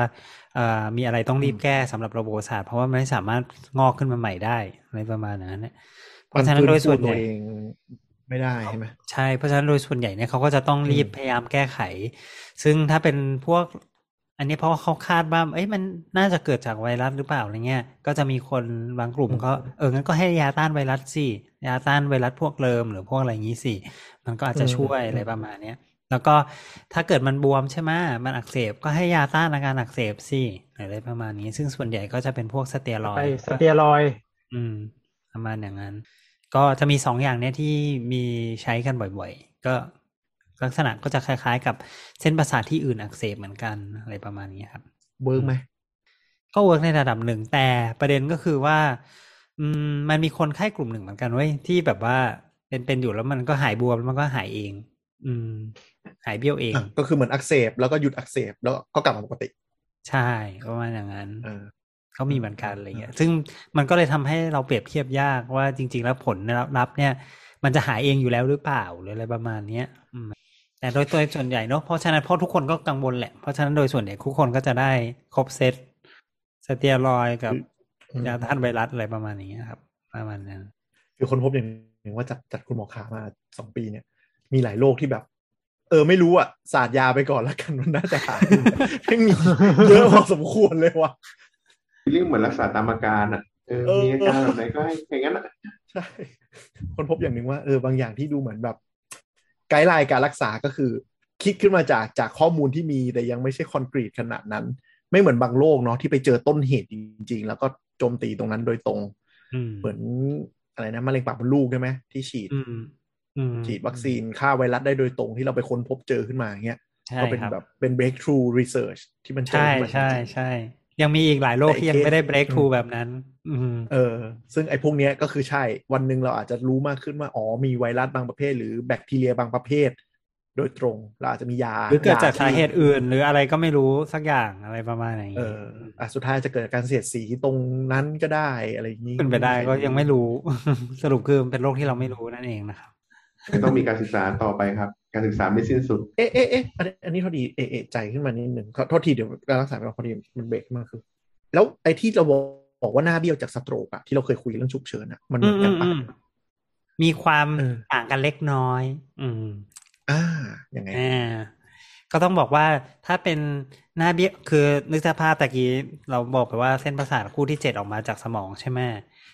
เอ่อมีอะไรต้องรีบแก้สำหรับระบบประสาทเพราะว่ามันไม่สามารถงอกขึ้นมาใหม่ได้อะไรประมาณนั้นเนี่ยเพราะฉะนั้นโดยส่วนใหญ่มัฟื้ฟูตัวเองไม่ได้ใช่ไหมใช่เพราะฉะนั้นโดยส่วนใหญ่เนี่ยเขาก็จะต้องรีบอืมพยายามแก้ไข ซึ่งถ้าเป็นพวก อันนี้เพราะว่าเขาคาดว่าเอ้ยมันน่าจะเกิดจากไวรัสหรือเปล่าอะไรเงี้ยก็จะมีคนบางกลุ่มก็เอองั้นก็ให้ยาต้านไวรัสสิยาต้านไวรัสพวกเริมหรือพวกอะไรอย่างนี้สิ มันก็อาจจะช่วยอะไรประมาณเนี้ยแล้วก็ถ้าเกิดมันบวมใช่ไหมมันอักเสบก็ให้ยาต้านอาการอักเสบสิอะไรประมาณนี้ ซึ่งส่วนใหญ่ก็จะเป็นพวกสเตียรอยไปด์สเตียรอยด์อืม ประมาณอย่างนั้น ก็จะมีสองอย่างเนี้ยที่มีใช้กันบ่อยๆ ก็ลักษณะก็จะคล้ายๆ กับเส้นประสาทที่อื่นอักเสบเหมือนกันอะไรประมาณนี้ครับ work ไหมก็ work ในระดับหนึ่งแต่ประเด็นก็คือว่า อืมมันมีคนไข้กลุ่มหนึ่งเหมือนกันเว้ยที่แบบว่า เป็นเป็นอยู่แล้วมันก็หายบวมแล้วมันก็หายเอง อืม หายเบี้ยวเองอะก็คือเหมือนอักเสบแล้วก็หยุดอักเสบแล้วก็กลับมาปกติ ใช่ประมาณอย่างนั้นเออเขามีเหมือนกันอะไรเงี้ย ซึ่งมันก็เลยทำให้เราเปรียบเทียบยากว่าจริง ๆ แล้วผลลัพธ์เนี่ย มันจะหายเองอยู่แล้วหรือเปล่าหรืออะไรประมาณเนี้ยอืมแต่โดยตัวส่วนใหญ่เนอะเพราะฉะนั้นเพราะทุกคนก็กังวลแหละ เพราะฉะนั้นโดยส่วนใหญ่ทุกคนก็จะได้ครบเซตสเตียรอยด์กับอืมยาต้านไวรัสอะไรประมาณนี้ครับ ประมาณนั้น คือคนพบอย่าง หนึ่งว่าจัดจัดคุณหมอขามาสองปีเนี่ย มีหลายโรคที่แบบ เออไม่รู้อะศาสตร์ยาไปก่อนแล้วกันมันน่าจะหายแม่งมีเยอะพอสมควรเลยว่ะเรื่องเหมือนรักษาตามอาการอะเออเออมีอาการแบบไหนก็ให้อย่างนั้นอะใช่คนพบอย่างหนึ่งว่าเออบางอย่างที่ดูเหมือนแบบ ไกด์ไลน์การรักษาก็คือ คิดขึ้นมาจากจากข้อมูลที่มีแต่ยังไม่ใช่คอนกรีตขนาดนั้น ไม่เหมือนบางโรคเนาะที่ไปเจอต้นเหตุจริง ๆ แล้วก็โจมตีตรงนั้นโดยตรงอืมเหมือน อะไรนะมะเร็งปากมดลูกใช่ไหมที่ฉีดอืมอืมฉีดวัคซีนฆ่าไวรัสได้โดยตรงที่เราไปค้นพบเจอขึ้นมาอย่างเงี้ยใช่ก็เป็นครับแบบเป็น breakthrough research ที่มันเจอใช่ขึ้นมาจใช่ริงๆใช่ยังมีอีกหลายโรคแต่ที่ยังไม่ได้เคส break through แบบนั้นอืมเออ ซึ่งไอ้พวกเนี้ยก็คือใช่วันหนึ่งเราอาจจะรู้มากขึ้นว่า อ๋อมีไวรัสบางประเภท หรือแบคทีเรียบางประเภท โดยตรงเราอาจจะมียาหรือเกิดจากยสาเหตุอื่น หรืออะไรก็ไม่รู้สักอย่างอะไรประมาณอย่างเอนี้ออะสุดท้ายจะเกิดจากการเสียดสีตรงนั้นก็ได้อะไรอย่างนี้เป็นไปได้ก็ยังไม่รู้ สรุปคือมันเป็นโรคที่เราไม่รู้นั่นเองนะครับต้องมีการศึกษาต่อไปครับ การศึกษาไม่สิ้นสุด เอ๊ะเอ๊ะเอ๊ะอันนี้อันนี้เท่าดีเอะเอะใจขึ้นมานิดหนึ่งขอโทษทีเดี๋ยวการรักษาไปพอดีมันเบรกขึ้นมาคือ แล้วไอ้ที่เราบอกว่าหน้าเบี้ยวจากสโตรกอะที่เราเคยคุยเรื่องฉุกเฉินอะมันเหอืมือมนกันปะอืมมีความเออต่างกันเล็กน้อย อืม อ่ายังไงอ่าก็ต้องบอกว่าถ้าเป็นหน้าเบี้ยคือนึกสภาพตะกี้เราบอกไปว่าเส้นประสาทคู่ที่เจ็ดออกมาจากสมองใช่ไหม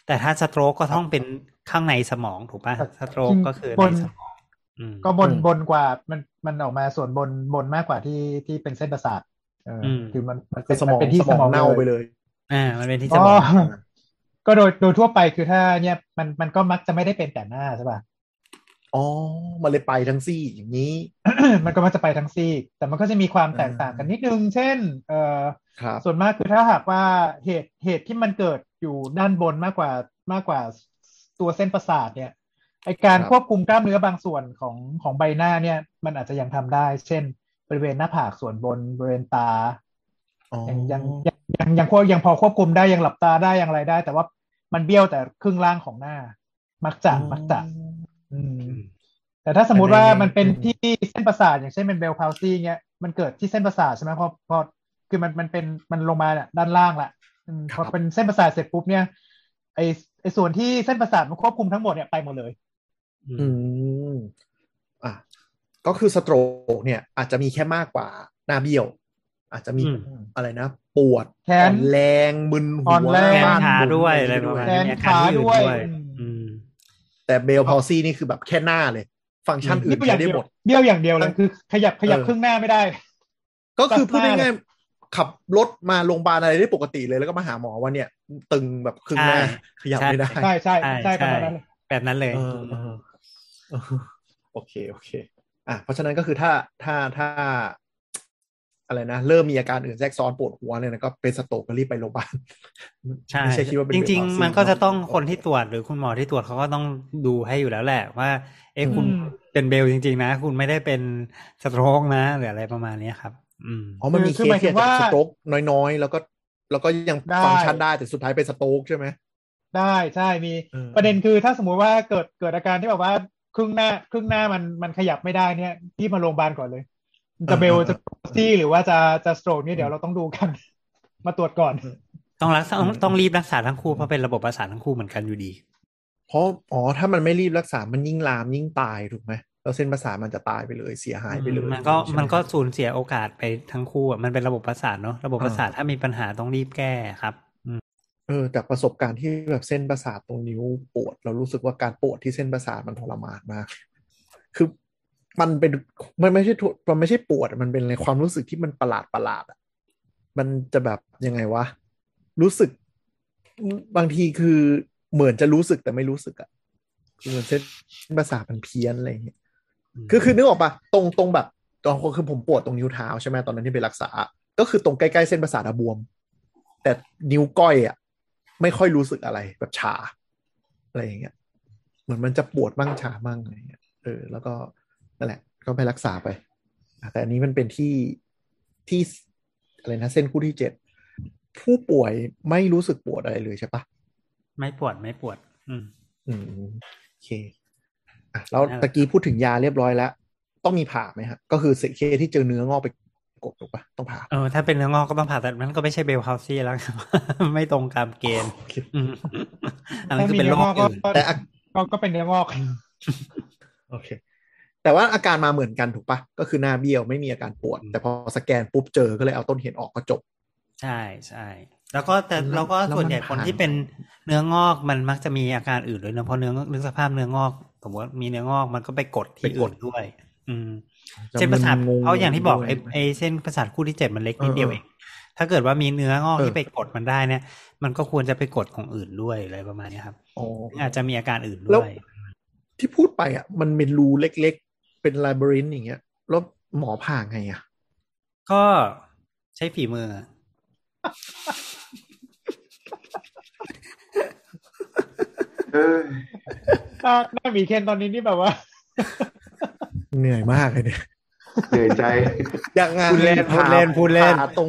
แต่ถ้าสโตรกก็ต้องเป็นข้างในสมองถูกปะสโตรกก็คือในสมองอืมก็บนอืมบนกว่ามันมันออกมาส่วนบนบนมากกว่าที่ที่เป็นเส้นประสาทเอออมคือมันมันคือสมองเป็นที่สมองเน่าไปเลยอ่ามันเป็นที่สก็มองก็โดยโดยทั่วไปคือถ้าเนี่ยมันมันก็มักจะไม่ได้เป็นแต่หน้าใช่ป่ะ อ๋อ มันเลยไปทั้งซี่อย่างนี้ มันก็มักจะไปทั้งซีกแต่มันก็จะมีความแตกต่างกันนิดนึง เช่น เอ่อครับส่วนมากคือถ้าหากว่าเหตุเหตุที่มันเกิดอยู่ด้านบนมากกว่ามากกว่าตัวเส้นประสาทเนี่ยไอการครับควบคุมกล้ามเนื้อบางส่วนของของใบหน้าเนี่ย มันอาจจะยังทำได้ เช่น บริเวณหน้าผากส่วนบนบริเวณตาอ๋อยังยังยังยังยังควบยังพอควบคุมได้ยังหลับตาได้ยังอะไรได้ แต่ว่ามันเบี้ยวแต่ครึ่งล่างของหน้า มักจะมักจะอืม แต่ถ้าสมมติว่ามันเป็นที่เส้นประสาทอย่างเช่นเป็นเบลพาวซี่เงี้ยมันเกิดที่เส้นประสาทใช่ไหมพอพอคือมันมันเป็นมันลงมาเนี่ยด้านล่างแหละอืมพอเป็นเส้นประสาทเสร็จปุ๊บเนี่ยไอไอส่วนที่เส้นประสาทมันควบคุมทั้งหมดเนี่ยไปหมดเลย อืมอะก็คือสโตรกเนี่ย อาจจะมีแค่มากกว่าหน้าเบี้ยว อาจจะมีอืมอะไรนะ ปวดแขอ่อนนแรงมึนหัอ่อนวแรงแขนบ้นขาหมุนด้วยอะอะไรไรประมาณแขนี้นมีอาการที่อื่นขาด้วยด้วยอืมอืม แต่เบลพาวซี่นี่คือแบบแค่หน้าเลย ฟังก์ชันอื่นี่นก็อใช้ย่างได้เดียวหมดเบี้ยวอย่างเดียวเลยคือ ขยับขยับเออครึ่งหน้าไม่ได้ ก็คือพูดตัดหน้าง่ายๆขับรถมาโรงพยาบาลอะไรได้ปกติเลยแล้วก็มาหาหมอว่าเนี่ย ตึงแบบครึ่งหน้าใช่ขยับไม่ได้ใช่ใช่ใช่ใช่ประใช่มาณนั้นเลยแบบนั้นเลยเออเออเออโอเคโอเค อะเพราะฉะนั้นก็คือถ้าถ้าถ้า อะไรนะเริ่มมีอาการอื่นแทรกซ้อนปวดหัวเนี่ยนะก็เป็นสโตรกก็รีบไปโรงพยาบาลใช่ไม่ใช่คิดว่าเป็นจริงเบลพาวซี่ๆมันก็จะต้องคนที่ตรวจหรือคุณหมอที่ตรวจเขาก็ต้องดูให้อยู่แล้วแหละว่า เอ๊ะคุณอืมเป็นเบลจริง ๆ นะ คุณไม่ได้เป็นสโตรกนะหรืออะไรประมาณนี้ครับอืมอ๋อมันมีคืเคอหสมายถึที่งอาจจะว่าสโตรกน้อยๆ แล้วก็แล้วก็ยังได้ฟังก์ชันได้แต่สุดท้ายเป็นสโตรกใช่ไหมได้ใช่มีเออประเด็นคือถ้าสมมุติว่าเกิดเกิดอาการที่แบบว่าครึ่งหน้าครึ่งหน้ามันมันขยับไม่ได้เนี่ยที่มาโรงพยาบาลก่อนเลย จะเบลจะซี่หรือว่าจะจะสโตรกนี่เดี๋ยวเราต้องดูกัน มาตรวจก่อน ต้องรักษาต้องต้องรีบรักษาทั้งคู่เพราะเป็นระบบประสาททั้งคู่เหมือนกันอยู่ดี เพราะอ๋อถ้ามันไม่รีบรักษามันยิ่งลามยิ่งตายถูกไหมแล้วเส้นประสาทมันจะตายไปเลยเสียหายไปเลย มันก็ใช่ไหมันก็สูญเสียโอกาสไปทั้งคู่อะมันเป็นระบบประสาทเนาะระบบประสาทถ้ามีปัญหาต้องรีบแก้ครับเออจากประสบการณ์ที่แบบเส้นประสาทตรงนิ้วปวด เรารู้สึกว่าการปวดที่เส้นประสาทมันทรมานมาก คือ มันเป็นมันไม่ใช่ทุมันไม่ใช่ปวดอะมันเป็นในความรู้สึกที่มันประหลาดประหลาดอะมันจะแบบยังไงวะ รู้สึกบางทีคือเหมือนจะรู้สึกแต่ไม่รู้สึกอะคือเหมือนเส้นประสาทมันเพี้ยนอะไรอย่างเงี้ยคือคือนึกออกปะตรงตรงแบบตอนคือผมปวดตรงนิ้วเท้าใช่ไหมตอนนั้นที่ไปรักษา ก็คือตรงใกล้ๆเส้นประสาทอะบวม แต่นิ้วก้อยอะไม่ค่อยรู้สึกอะไรแบบชาอะไรอย่างเงี้ย เหมือนมันจะปวดบ้างชาบ้างอะไรอย่างเงี้ยเออแล้วก็ นั่นแหละ ก็ไปรักษาไปอะแต่อันนี้มันเป็นที่ที่อะไรนะเส้นคู่ที่เจ็ดผู้ป่วยไม่รู้สึกปวดอะไรเลยใช่ปะไม่ปวดไม่ปวด อืม อืมโอเคอะแล้วนั่นแหละตะกี้พูดถึงยาเรียบร้อยแล้วต้องมีผ่าไหมฮะ ก็คือเสกเคที่เจอเนื้องอกไปกดถูกปะต้องผ่าเออถ้าเป็นเนื้องอกก็ต้องผ่าตัดมันก็ไม่ใช่เบลพาวซี่แล้วครับไม่ตรงตามเกณฑ์โอเคอืมอันนั้นคือเป็นโรคอื่นแต่อาก็ก็เป็นเนื้องอก โอเค แต่ว่าอาการมาเหมือนกันถูกปะก็คือหน้าเบี้ยวไม่มีอาการปวด แต่พอสแกนปุ๊บเจอก็เลยเอาต้นเหตุออกก็จบ ใช่ใช่แล้วก็แต่แล้วเราก็แล้วส่วนใหญ่มันคนผ่านที่เป็นเนื้องอกมันมักจะมีอาการอื่นด้วยเนอะเพราะเนื้อนึกสภาพเนื้องอกสมมติว่ามีเนื้องอกมันก็ไปกดที่อื่นด้วย อืมเส้นประสาทงงๆเพราะอย่างที่บอกไอ้ด้วยไอ้เส้นประสาทคู่ที่เจ็ดมันเล็กนิดเออเดียวเองถ้าเกิดว่ามีเนื้องอกเออที่ไปกดมันได้เนี่ย มันก็ควรจะไปกดของอื่นด้วยอะไรประมาณเนี้ยครับอ๋ออาจจะมีอาการอื่นแล้ด้ววย ที่พูดไปอะ มันเป็นรูเล็กๆ เป็นไลบรินอย่างเงี้ยแล้วหมอผ่าไงอะ ก็ใช้ฝีมือเอ้ยหน้าหน้าหมีเคนตอนนี้นี่แบบว่า เหนื่อยมากเลยเนี่ย เหนื่อยใจยังไงพูดเล่นพูดเล่นพูดเล่น ผ่าตรง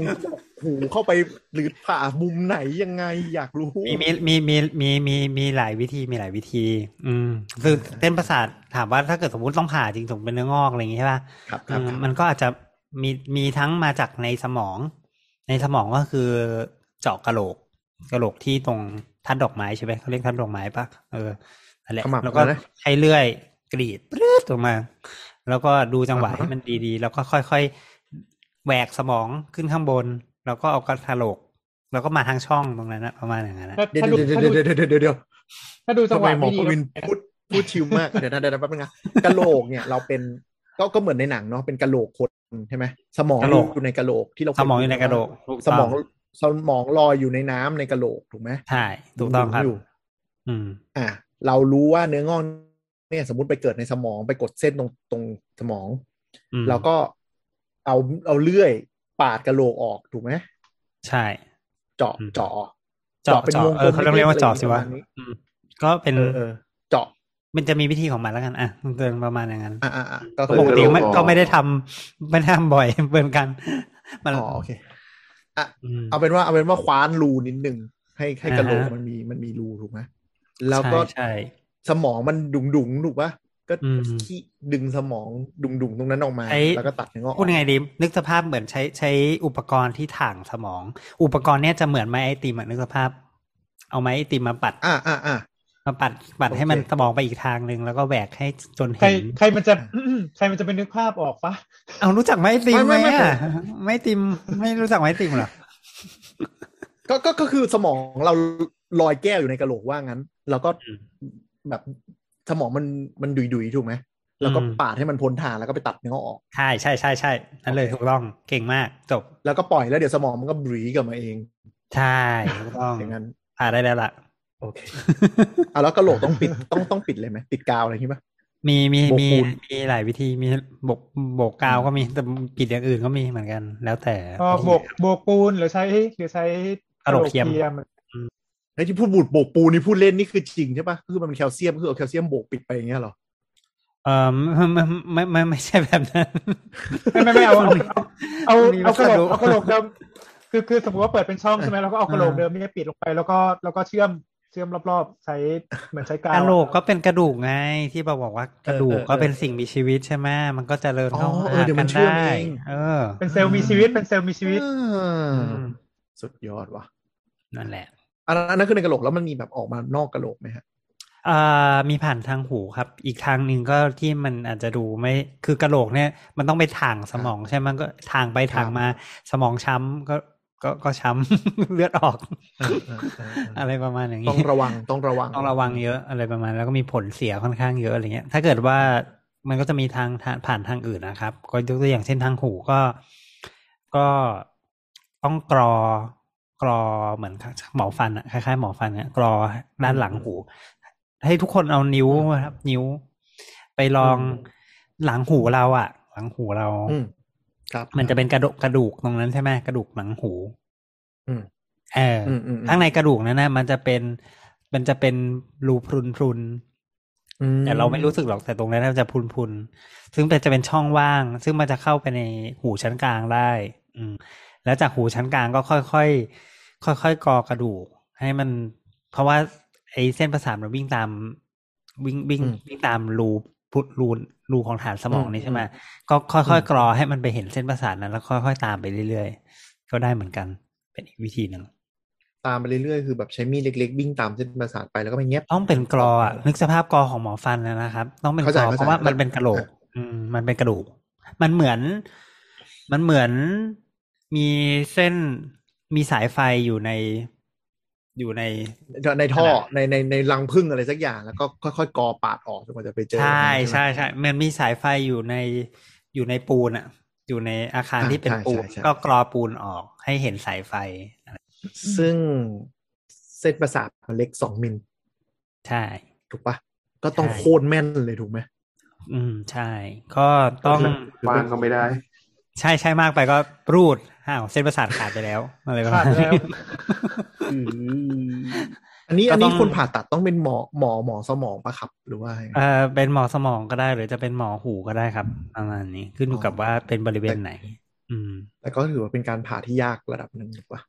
หูเข้าไปหรือผ่ามุมไหนยังไงอยากรู้มีมีมีมีมีมีมีหลายวิธีมีหลายวิธี อืมคือเส้นประสาทถามว่าถ้าเกิดสมมติต้องผ่าจริงสมมติเป็นเนื้องอกอะไรอย่างงี้ใช่ป่ะครับครับอืมมันก็อาจจะมีมีทั้งมาจากในสมอง ในสมองก็คือเจาะกระโหลกกระโหลกที่ตรงทัดดอกไม้ใช่ไหมเขาเรียกทัดดอกไม้ปะเออนั่นแหละขมับแล้วก็นะใช้เลื่อยกรีดปรื๊ดออกมา แล้วก็ดูจังหวะอ่าฮะให้มันดีๆ แล้วก็ค่อยๆแหวกสมองขึ้นข้างบน แล้วก็เอากะโหลกแล้วก็มาทางช่องตรงนั้นนะประมาณอย่างนั้นนะถ้าเดี๋ยวถ้าดูเดี๋ยวถ้าดูเดี๋ยวเดี๋ยวเดี๋ยวเดี๋ยวถ้าดูจังทำหไมวะหมอไม่ดีปวินพูดพูด chill มาก เดี๋ยวนะเดี๋ยวนะแป๊บนึงนะกะโหลกเนี่ยเราเป็นก็ก็เหมือนในหนังเนาะเป็นกะโหลกคนใช่ไหมสมองกะโหลกอยู่ในกะโหลกที่เราสมองอยู่ในกระโหลกถูกสต้มองสมองลอยอยู่ในน้ำในกะโหลกถูกไหมใช่ถูกต้องครับยู่อืม อะเรารู้ว่าเนื้องอกเนี่ยสมมติไปเกิดในสมองไปกดเส้นตรงตรงสมองอืมแล้วก็เอาเอาเลื่อย ปาดกะโหลกออกถูกไหมใช่ เจาะอืมเจาะเจาะเป็นเจาะวงกลมเออเขาต้องเรียกว่าเจาะสิวะประมาณนี้อืมก็เป็นเออเออเจาะมันจะมีวิธีของมันแล้วกัน อะเดินประมาณอย่างนั้น อะอะอะก็ปคืกอติไม่ออกก็ไม่ได้ทำไม่ได้ทำบ่อยเหมือนกันมันอ๋อโอเคอะมเอาเป็นว่าเอาเป็นว่าคว้านรูนิดหนึ่งให้ให้กระโหลกอ่าฮะมันมีมันมีรูถูกไหมแล้วก็ใช่สมองมันดุงดุงๆถูกปะ ก็อืมขี้ดึงสมองดุงดุงๆตรงนั้นออกมาใช้แล้วก็ตัดเนื้องอกอพูอดกยังไงดีนึกสภาพเหมือนใช้ใช้อุปกรณ์ที่ถ่างสมอง อุปกรณ์เนี้ยจะเหมือนไม้ไอติมอะนึกสภาพ เอาไม้ไอติมมาปัด อ่าอ่าอ่ามาปัดปัดให้มันสมองไปอีกทางหนึ่งแล้วก็แหวกให้จนใครเห็นใครมันจะใครมันจะเป็นนึกภาพออกปะเอารู้จักไม้ติมไหมไม่ไม่ไม่อะไม่ติมไม่รู้จักไม้ติมเหรอก็ก็ก็คือสมองเราลอยแก้วอยู่ในกระโหลกว่างั้น แล้วก็อืมแบบ สมองมันมันดุยดุยๆถูกไหมแล้วก็อืมปาดให้มันพ้นทางแล้วก็ไปตัดเนื้อออก ใช่ใช่ใช่ใช่นั่นเลยถูกต้องเก่งมากจบ แล้วก็ปล่อยแล้วเดี๋ยวสมองมันก็บรีกลับมาเอง ใช่ถูกต้องอย่างนั้นผ่านได้แล้วล่ะ โอเคอะแล้วกระโหลกต้องปิดต้องต้องปิดเลยไหมปิดกาวอะไรอย่างงี้ปะมีมีโบกมีปูนมีหลายวิธีมีโบกโบกกาวก็มีแต่ปิดอย่างอื่นก็มีเหมือนกัน แล้วแต่ก็โบกโบกปูนหรือใช้หรือใช้กระโหลกเทียม ไอ้ที่พูดบูดโบกปูนี่พูดเล่นนี่คือจริงใช่ปะคือมันเป็นแคลเซียมคือเอาแคลเซียมโบกปิดไปอย่างเงี้ยเหรอเออไม่ไม่ไม่ไม่ไม่ใช่แบบนั้น ไม่ไม่ไม่เอาเอาเอามีเอากระโหลวัสดุกเอากระโหลกเดิมคือคือสมมติว่าเปิดเป็นช่องใช่ไหมแล้วก็เอากระโหลกอ่าเดิมนี่ปิดลงไปแล้วก็แล้วก็เชื่อมเชื่อมรอบๆใช้เหมือนใช้กาวกระโหลกก็เป็นกระดูกไงที่เราบอกว่ากระดูกเออเออก็เป็นสิ่งมีชีวิตใช่ไหมมันก็เจริญเข้าอ๋อเอหาอเดี๋ยวมักันนเชื่อมได้เองเออ เป็นเซลล์มีชีวิตเป็นเซลล์มีชีวิตอ่าอืมสุดยอดว่ะนั่นแหละ อันนั้นอันนั้นคือในกระโหลกแล้วมันมีแบบออกมานอกกระโหลกไหมฮะอ่ามีผ่านทางหูครับ อีกทางหนึ่งก็ที่มันอาจจะดูไม่คือกระโหลกเนี่ย มันต้องไปทางสมองใช่ไหมมันก็ทางไปทางมาสมองช้ำก็ก็ก็ช้ำเลือดออกเออเออเออเอออะไรประมาณอย่างต้องนี้ระวังต้องระวังต้องระวังเยอะอะไรประมาณ แล้วก็มีผลเสียค่อนข้างเยอะอะไรเงี้ย ถ้าเกิดว่ามันก็จะมีทางทางผ่านทางอื่นนะครับ ก็ยกตัวอย่างเช่นทางหูก็ ก็ต้องกรอ กรอเหมือนหมอฟันอะคล้ายๆหมอฟันเนี่ยกรอด้านหลังหู ให้ทุกคนเอานิ้วครับ นิ้ว ไปลองหลังหูเราอะหลังหูเราอืมครับ มันจะเป็นกระดูกกระดูกตรงนั้นใช่ไหมกระดูกหลังหูอืมเออออืมอืมข้างในกระดูกนั้นนะมันจะเป็นมันจะเป็นรูพรุนพรุนๆอืมแต่เราไม่รู้สึกหรอกแต่ตรงนั้นมันจะพุนพุนๆซึ่งเป็นจะเป็นช่องว่าง ซึ่งมันจะเข้าไปในหูชั้นกลางได้ อืม แล้วจากหูชั้นกลางก็ค่อยๆค่อยๆกรอกระดูก ให้มัน เพราะว่าไอ้เส้นประสาทมันวิ่งตาม วิ่งวิ่งวิ่งตามรูพุรูรูของฐานสมองนี่ใช่ไหมก็ค่อยๆกรอให้มันไปเห็นเส้นประสาทนั้น แล้วค่อยๆตามไปเรื่อยๆก็ได้เหมือนกัน เป็นอีกวิธีหนึ่งตามไปเรื่อยๆคือแบบใช้มีดเล็กๆ วิ่งตามเส้นประสาทไปแล้วก็ไปเงียบต้องเป็นกรออะนึกสภาพกรอของหมอฟันนะนะครับ ต้องเป็นเข้ากใจรอเข้าใจเพราะว่ามันเป็นกระโหลก อืมมันเป็นกระดูก มันเหมือน มันเหมือน มีเส้นมีสายไฟอยู่ในอยู่ในในท่อขนาดในในในรังพึ่งอะไรสักอย่าง แล้วก็ค่อยๆกอปาดออกจนกว่าจะไปเจอ ใช่ไหมใช่ใช่มันมีสายไฟอยู่ในอยู่ในปูนอะ อยู่ในอาคารอ่าที่เป็นใช่ปูนใช่ใช่ก็กรอปูนออกให้เห็นสายไฟ ซึ่งเส้นประสาทมันเล็กสองมิลใช่ ถูกปะก็ต้องใช่โคตรแม่นเลยถูกไหมอืมใช่ ก็ต้องวางก็ไม่ได้ ใช่ใช่มากไปก็รูดอ้าวเส้นประสาทขาดไปแล้วอะไรประมาขาณดแล้วอันนี้ก็อันนี้ต้องคนผ่าตัดต้องเป็นหมอหมอหมอสมองปะครับหรือว่ายังไงเออเป็นหมอสมองก็ได้หรือจะเป็นหมอหูก็ได้ครับประมาณนี้ขึ้นอยู่กับว่าเป็นบริเวณไหน อืม แต่ก็ถือว่าเป็นการผ่าที่ยากระดับหนึ่งถูกปะ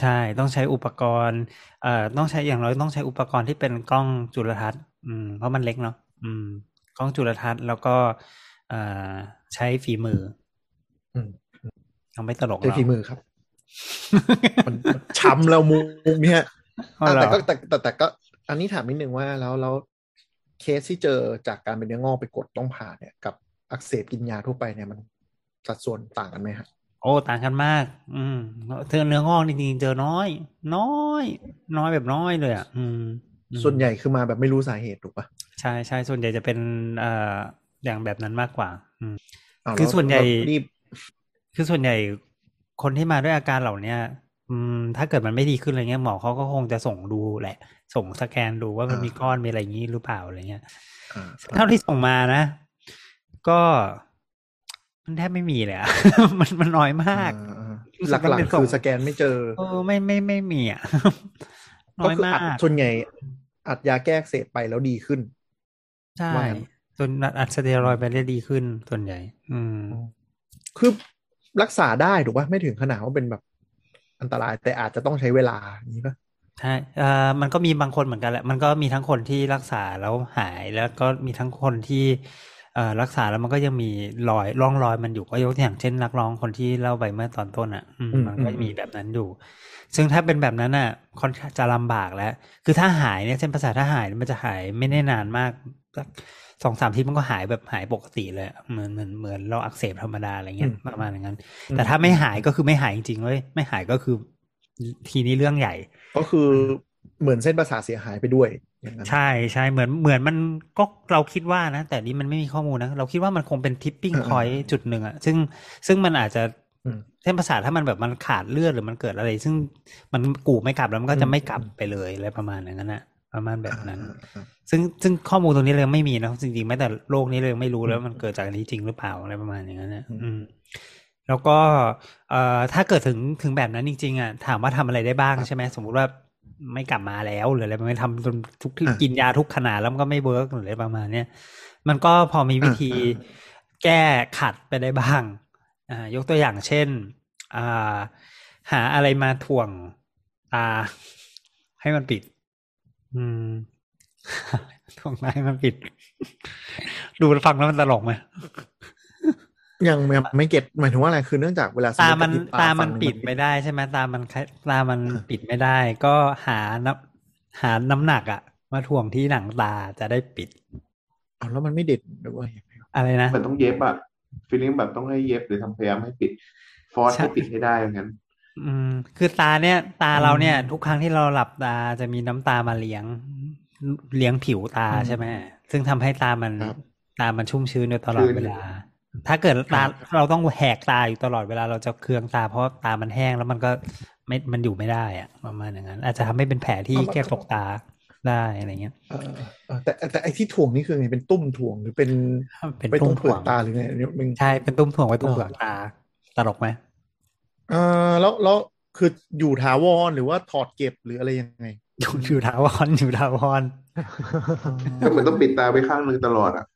ใช่ต้องใช้อุปกรณ์เอ่อต้องใช้อย่างน้อยต้องใช้อุปกรณ์ที่เป็นกล้องจุลทรรศน์อืมเพราะมันเล็กเนาะอืม กล้องจุลทรรศน์แล้วก็เอ่อใช้ฝีมือ อืมเอาไม่ตลกหรใช้อกฝีมือครับ มันมันช้ำแล้วมุกเนี่ยอ๋อเหรอแต่ก็แต่แต่แต่ก็ อันนี้ถามนิดนึงว่าแล้วแล้วเคสที่เจอจากการเป็นเนื้องอกไปกดต้องผ่าเนี่ย กับอักเสบกินยาทั่วไปเนี่ยมันสัดส่วนต่างกันไหมฮะโอ้ต่างกันมาก อืมเจอเนื้องอกจริงๆเจอน้อย น้อย น้อยแบบน้อยเลยอะอืมอืม ส่วนใหญ่คือมาแบบไม่รู้สาเหตุถูกปะใช่ใช่ส่วนใหญ่จะเป็นเอ่ออย่างแบบนั้นมากกว่า อืมาวคือแล้วส่วนใหญ่แล้วรีบ คือส่วนใหญ่คนที่มาด้วยอาการเหล่าเนี้ยอืมถ้าเกิดมันไม่ดีขึ้นอะไรเงี้ยหมอเขาก็คงจะส่งดูแหละ ส่งสแกนดูว่ามันมีก้อนมีอะไรอย่างนี้หรือเปล่าอะไรเงี้ยอ่าเท่าที่ส่งมานะ ก็ มันแทบไม่มีเลยอะมันมันน้อยมากอ่าอ่ารู้สึหกว่าลักเป็นๆส่งคือสแกนไม่เจอเออไม่ไม่ไม่มีอะน้ก็อยคือมาอัดกส่วนใหญ่อัดยาแก้อักเสพไปแล้วดีขึ้นใช่ว่างั้นจนอัดสเตียรอยด์ไปได้ดีขึ้นส่วนใหญ่ อืมคือ รักษาได้ถูกปะไม่ถึงขนาดว่าเป็นแบบอันตรายแต่อาจจะต้องใช้เวลาอย่างนี้ปะใช่เอ่อมันก็มีบางคนเหมือนกันแหละ มันก็มีทั้งคนที่รักษาแล้วหายแล้วก็มีทั้งคนที่เอ่อรักษาแล้วมันก็ยังมีรอยร่องรอยมันอยู่ก็ยกตัวอย่างเช่นนักร้องคนที่เล่าไปเมื่อตอนต้นอะอืมอืมมันก็อืมมีแบบนั้นอยู่ ซึ่งถ้าเป็นแบบนั้นอะค่อนข้างจะลำบากแล้ว คือถ้าหายเนี่ยเส้นประสาทถ้าหายมันจะหายไม่ได้นานมาก สักสองสามอาทีมันก็หายแบบหายปกติเลยอะเหมือนเหมือนเหมือนเราอักเสบธรรมดาอะไรเงี้ยประมาณอย่างนั้น แต่ถ้าไม่หายก็คือไม่หายจริงๆเลยไม่หายก็คือ ทีนี้เรื่องใหญ่ ก็คือเหมือนเส้นประสาทเสียหายไปด้วยอย่างนั้นใช่ใช่เหมือนเหมือนมันก็เราคิดว่านะ แต่นี่มันไม่มีข้อมูลนะ เราคิดว่ามันคงเป็นทิปปิ้งเออพอยต์จุดหนึ่งอะซึ่งซึ่งมันอาจจะอืมเส้นประสาทถ้ามันแบบมันขาดเลือดหรือมันเกิดอะไร ซึ่งมันกูไม่กลับแล้วมันก็อืจะมไม่กลับไปเลยอะไรประมาณอย่างนั้นนะ ประมาณแบบนั้นอ่าอ่าซึ่งซึ่งข้อมูลตรงนี้เลยงไม่มีนะจริงๆแม้แต่โลกนี้เลยงไม่รู้แล้วมันเกิดจากอันนี้จริงหรือเปล่าอะไรประมาณอย่างนั้นนะอืมแล้วก็เอ่อถ้าเกิดถึงถึงแบบนั้นจริงๆอะถามว่าทำอะไรได้บ้างใช่ไหมสมมุติว่าไม่กลับมาแล้วหรืออะไรไม่ทำจนทุกที่อะกินยาทุกขนาดแล้วมันก็ไม่เวิร์กหรืออะไรประมาณเนี้ยมันก็พอมีวิธีอ่าแก้ขัดไปได้บ้างอ่ายกตัวอย่างเช่นอ่าหาอะไรมาถ่วงตาให้มันปิด อืมถ่วงตาให้มันปิด ดูแล้วฟังแล้วมันตลกไหมยังยังไม่เก็ตหมายถึงว่าอะไรคือเนื่องจากเวลาสตาติมันกระพริบตามันฝั่งหงปิดไม่ได้ใช่ไหมตามันคล้ายตามันอ่าปิดไม่ได้ ก็หาน้ำหาน้ำหนักอะมาถ่วงที่หนังตาจะได้ปิดอ้าวแล้วมันไม่เด็ดหรือว่ายังไงอะไรนะมันต้องเย็บอะฟีลลิ่งแบบต้องให้เย็บหรือทำพยายามให้ปิด ฟอร์สใช่ให้ปิดให้ได้อย่างนั้น อืม คือตาเนี่ย ตาเราเนี่ย ทุกครั้งที่เราหลับตาจะมีน้ำตามาเลี้ยง เลี้ยงผิวตาใช่ไหมซึ่งทำให้ตามันครับตามันชุ่มชื้นอยู่ตลอดชื้นเวลา ถ้าเกิดตาครับเราต้องแหกตาอยู่ตลอดเวลาเราจะเคืองตา เพราะว่าตามันแห้งแล้วมันก็ไม่มันอยู่ไม่ได้อะประมาณอย่างนั้น อาจจะทำให้เป็นแผลที่แก้ตกตาได้อะไรเงี้ยเออเออแต่แต่ไอ้ที่ถ่วงนี่คือไงเป็นตุ้มถ่วงหรือเป็นเป็นไปตตุ้รมงเปลืถ่อวกงตาหรือไงอันนี้มันใช่เป็นตุ้มถ่วงไว้ตรงเหรอเปลือกตาตลกไหมเออแล้วแล้วคืออยู่ถาวรหรือว่าถอดเก็บหรืออะไรยังไง อยู่อยู่ถาวรอยู่ถาวรก็เหมือนต้องปิดตาไปข้างหนึ่งตลอดอะ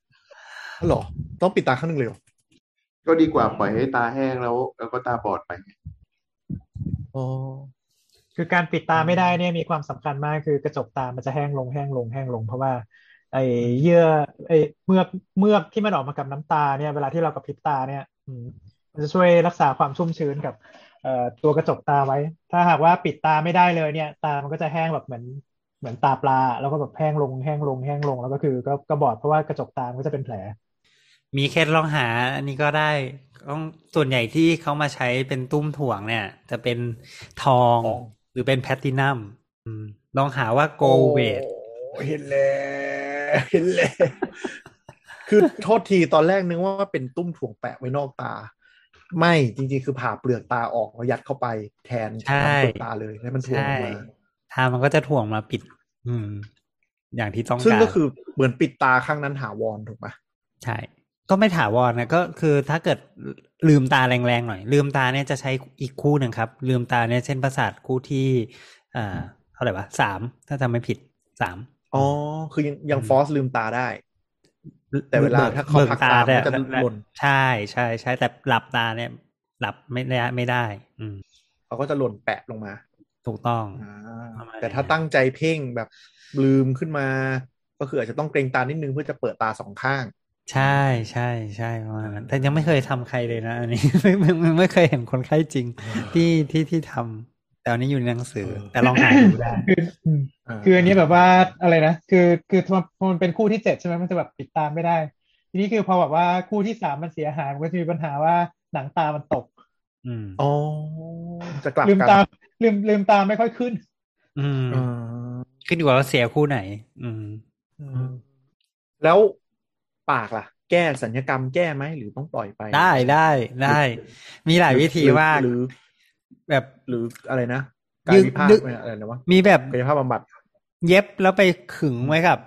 อ๋อเหรอ ต้องปิดตาข้างหนึ่งเลยเหรอก็ดีกว่าปล่อยให้ตาแห้งแล้ว แล้วก็ตาบอดไปอ๋อคือการปิดตาไม่ได้เนี่ยมีความสำคัญมากคือกระจกตามันจะแห้งลงแห้งลงแห้งลง เพราะว่า ไอ้เยื่อไอ้เมือกเมือกที่มันออกมากับน้ำตาเนี่ย เวลาที่เรากระพริบตาเนี่ยอื มมันจะช่วยรักษาความชุ่มชื้นกับเอ่อตัวกระจกตาไว้ ถ้าหากว่าปิดตาไม่ได้เลยเนี่ย ตามันก็จะแห้งแบบเหมือนเหมือนตาปลา แล้วก็แบบแห้งลงแห้งลงแห้งลง แล้วก็คือก็ก็บอดเพราะว่ากระจกตามันก็จะเป็นแผล มีเคสลองหา อันนี้ก็ได้ต้องส่วนใหญ่ที่เขามาใช้เป็นตุ้มถ่วงเนี่ย จะเป็นทองทองหรือเป็นแพลตตินัมอืมลองหาว่าโกเวทโอ้เห็นแล้วเห็นแล้วคือโทษทีตอนแรกนึกว่าเป็นตุ้มถ่วงแปะไว้นอกตา ไม่จริงๆ คือผ่าเปลือกตาออกแล้วยัดเข้าไปแทนใช่ทำเปลือกตาเลยแล้วมันถ่วงอใช่อกมาทามันก็จะถ่วงมาปิด อืม อย่างที่ต้องซึ่งการก็คือเหมือนปิดตาข้างนั้นถาวรถูกปะใช่ ก็ไม่ถาวรนะก็คือถ้าเกิดลืมตาแรงๆหน่อย ลืมตาเนี่ยจะใช้อีกคู่หนึ่งครับ ลืมตาเนี่ยเส้นประสาทคู่ที่ อ่าเท่าไหร่วะสามถ้าจำไม่ผิดสามอ๋อ คือยังยังอืมฟอสลืมตาได้ แต่เวลาถ้าเขาบิกพักตาเนี่ยมันจะหล่นใช่ใช่ใช่แต่หลับตาเนี่ย หลับไม่ได้ไม่ได้ อืมเขาก็จะหล่นแปะลงมา ถูกต้องอ่าประมาณแต่ถ้าตั้งใจเพ่งแบบลืมขึ้นมา ก็คืออาจจะต้องเกรงตานิดนึงเพื่อจะเปิดตาสองข้าง ใช่ใช่ใช่ประมาณนั้นแต่ยังไม่เคยทำใครเลยนะ อันนี้ไม่ไม่ไม่ไม่เคยเห็นคนไข้จริงที่ที่ที่ทำ แต่อันนี้อยู่ในหนังสือเออแต่ลองหาดูได้คืออืมคืออันนี้แบบว่าอะไรนะคือคือพอมันเป็นคู่ที่เจ็ดใช่ไหมมันจะแบบปิดตาไม่ได้ ทีนี้คือพอแบบว่าคู่ที่สามมันเสียหายมันก็จะมีปัญหาว่าหนังตามันตกอืมอ๋อจะกลับลืมกันตาลืมลืมตาไม่ค่อยขึ้น อืมอ่าขึ้นอยู่กับว่าเสียคู่ไหน อืมแล้วปากล่ะ แก้สัญญกรรมแก้ไหมหรือต้องปล่อยไป ได้ได้ได้ มีหลายวิธีหรือมากหรือ แบบหรืออะไรนะยึกายดวิภาคยึดไม่อะไรนะวะมีแบบกายภาพบำบัด เย็บแล้วไปขึงไว้กับ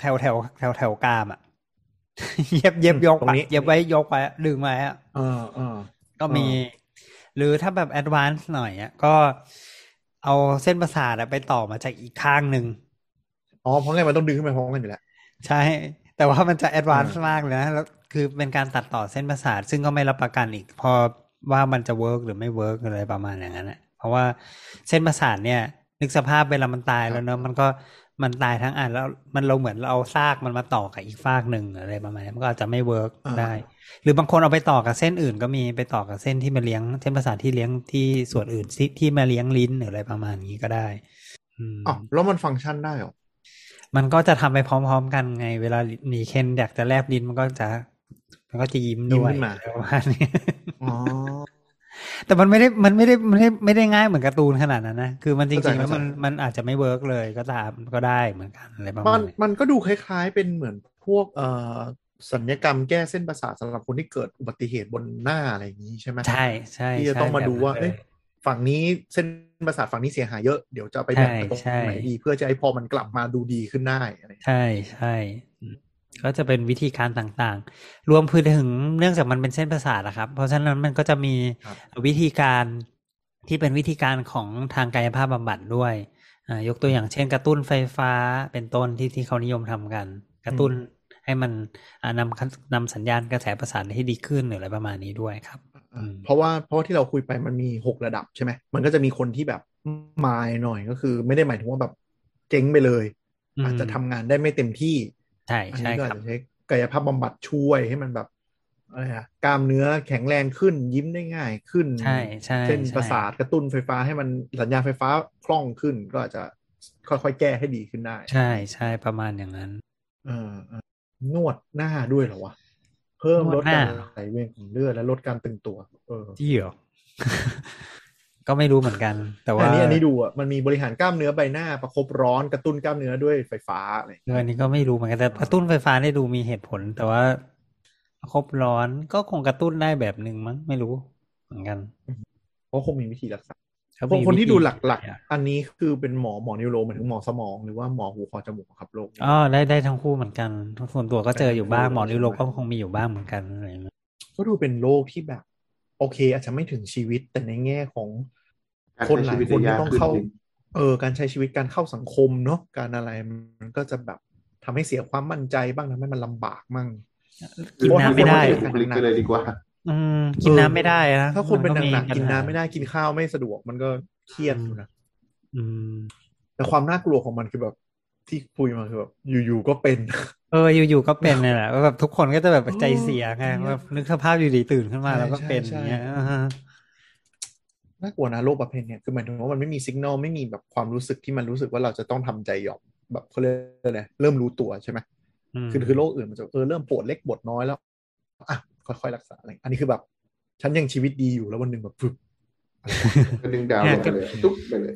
แถวแถวแถวแถวกรามอะ เย็บเย็บยกตรงไปนี้เย็บไว้ยกไว้ดึงไว้อะเออเออก็มี หรือถ้าแบบแอดวานซ์หน่อยอะก็เอาเส้นประสาทอะไปต่อมาจากอีกข้างหนึ่งอ๋อเพราะไงมันต้องดึงขึ้นไปพร้อมกันอยู่แล้วใช่ แต่ว่ามันจะแอดวานซ์อ่ามมากเลยนะแล้วคือเป็นการตัดต่อเส้นประสาท ซึ่งก็ไม่รับประกันอีก พอ ว่ามันจะ work หรือไม่ work อะไรประมาณอย่างนั้นนะเพราะว่าเส้นประสาทเนี่ย นึกสภาพเวลามันตายแล้วเนอะมันก็มันตายทั้งอันแล้วมันเราเหมือนเราเอาซากมันมาต่อกับอีกฟากหนึ่งอะไรประมาณนี้มันก็อาจจะไม่ work อ่าได้ หรือบางคนเอาไปต่อกับเส้นอื่น ก็มีไปต่อกับเส้นที่มาเลี้ยงเส้นประสาทที่เลี้ยงที่ส่วนอื่นที่ที่มาเลี้ยงลิ้นหรืออะไรประมาณนี้ก็ได้อืมอ๋อแล้วมันฟังก์ชันได้เหรอมันก็จะทำไปพร้อม ๆ กันไง เวลาหนีเคนอยากจะแลบลิ้นมันก็จะ มันก็จะยิ้มยิ้มด้วยขึ้นมาประมาณนี้อ๋อแต่มันไม่ได้มันไม่ได้ไม่ได้ไม่ได้ง่ายเหมือนการ์ตูนขนาดนั้นนะ คือมันจเข้าใจริงๆแล้วมันเข้าใจมันอาจจะไม่ work เลยก็ตามก็ได้เหมือนกันอะไรประมัมาณนนี้มันก็ดูคล้ายๆเป็นเหมือนพวกเอ่อศัลยกรรมแก้เส้นประสาทสำหรับคนที่เกิดอุบัติเหตุบนหน้าอะไรอย่างนี้ใช่ไหมใช่ใช่ที่จะใช่ต้องมาดูว่าแบบเอ้ยนั้นเลยฝั่งนี้เส้นประสาทฝั่งนี้เสียหายเยอะเดี๋ยวจะเอาไปแบบใช่ตรงใช่ไหนดีเพื่อจะให้พอมันกลับมาดูดีขึ้นได้อะไรอย่างเงี้ยใช่ใช่อืม ก็จะเป็นวิธีการต่างๆ รวมพื้นถึงเนื่องจากมันเป็นเส้นประสาทนะครับ เพราะฉะนั้นมันก็จะมีวิธีการที่เป็นวิธีการของทางกายภาพบำบัดด้วยอ่ายกตัวอย่างเช่น กระตุ้นไฟฟ้าเป็นต้นที่ที่เขานิยมทำกัน กระตุ้นให้มันอ่านำนำสัญญาณกระแสประสาทให้ดีขึ้นหรืออะไรประมาณนี้ด้วยครับอืมเพราะว่าเพราะว่าที่เราคุยไปมันมีหกระดับใช่ไหมมันก็จะมีคนที่แบบมายหน่อยก็คือ ไม่ได้หมายถึงว่าแบบเจ๊งไปเลยอืมอาจจะทำงานได้ไม่เต็มที่ใช่อันใช่นี้ก็คอารัจบจะใช้กายภาพบำบัดช่วยให้มันแบบอะไรอะกล้ามเนื้อแข็งแรงขึ้นยิ้มได้ง่ายขึ้นใช่ใช่เส้นใช่ประสาทกระตุ้นไฟฟ้าให้มันสัญญาณไฟฟ้าคล่องขึ้นก็อาจจะค่อยๆแก้ให้ดีขึ้นได้ ใช่ใช่ประมาณอย่างนั้น เออเออนวดหน้าด้วยเหรอวะเพิ่มนลวดดหน้าการไหลเวียนของเลือดและลดการตึงตัว เออที่เหรอ ก็ไม่รู้เหมือนกัน แต่ว่าอันนี้อันนี้ดูอะมันมีบริหารกล้ามเนื้อใบหน้าประคบร้อนกระตุ้นกล้ามเนื้อด้วยไฟฟ้าอะไรอย่างเอเงี้อยอันนี้ก็ไม่รู้เหมือนกันแต่กระตุ้นไฟฟ้าได้ดูมีเหตุผล แต่ว่าครบร้อนก็คงกระตุ้นได้แบบหนึ่งมั้งไม่รู้เหมือนกันเพราะคงมีวิธีรักษาเขาคนมีคนที่วิธีดูหลักๆ อันนี้คือเป็นหมอหมอนิวโรหมายถึงหมอสมองหรือว่าหมอหูคอจมูกครับโรคนี้อ๋อได้ได้ทั้งคู่เหมือนกันส่วนตัวก็เจออยู่บ้างได้ทั้งคู่หมอนิวโรใช่ไหมก็คงมีอยู่บ้างเหมือนกันอะไรอย่างเงี้ยก็ดูเป็นโรคที่แบบ โอเค อาจจะไม่ถึงชีวิตแต่ในแง่ของการคนใช้หลาชียวิตคนได้ที่ยากต้องขึ้นเข้าจริงเออ การใช้ชีวิตการเข้าสังคมเนาะการอะไรมันก็จะแบบทำให้เสียความมั่นใจบ้างทำให้มันลำบากมั่งกินน้ำไม่ได้บุคลิกไปเลยดีกว่า อืมกินน้ำไม่ได้นะถ้าคนเป็นมัหนักปัๆญกินหาน้ำไม่ได้กินข้าวไม่สะดวกมันก็เครียดอยู่นะอืมแต่ความน่ากลัวของมันคือแบบ ที่คุยมาคือแบบอยู่ๆก็เป็น เอออยู่ๆก็เป็นเนี่ยแหละว่าแบบทุกคนก็จะแบบใจเสียไงเออแบบนึกสภาพอยู่ดีตื่นขึ้นมาใช่แล้วก็เป็นใช่อย่างเงี้ยใช่อ่าฮะน่ากลัวนะโรคประเภทเนี้ยคือหมายถึงว่ามันไม่มีสัญญาณไม่มีแบบความรู้สึกที่มันรู้สึกว่าเราจะต้องทำใจยอมแบบเขาเรียกอะไรเริ่มรู้ตัวใช่ไหมมคือคือโรคอื่นมันจะเออเริ่มปวดเล็กปวดน้อยแล้วอะค่อยๆรักษาอะไรอันนี้คือแบบ ฉันยังชีวิตดีอยู่แล้ววันหนึ่งแบบฟึบก็ดึงดาวลงไปเลยตุ๊บไปเลย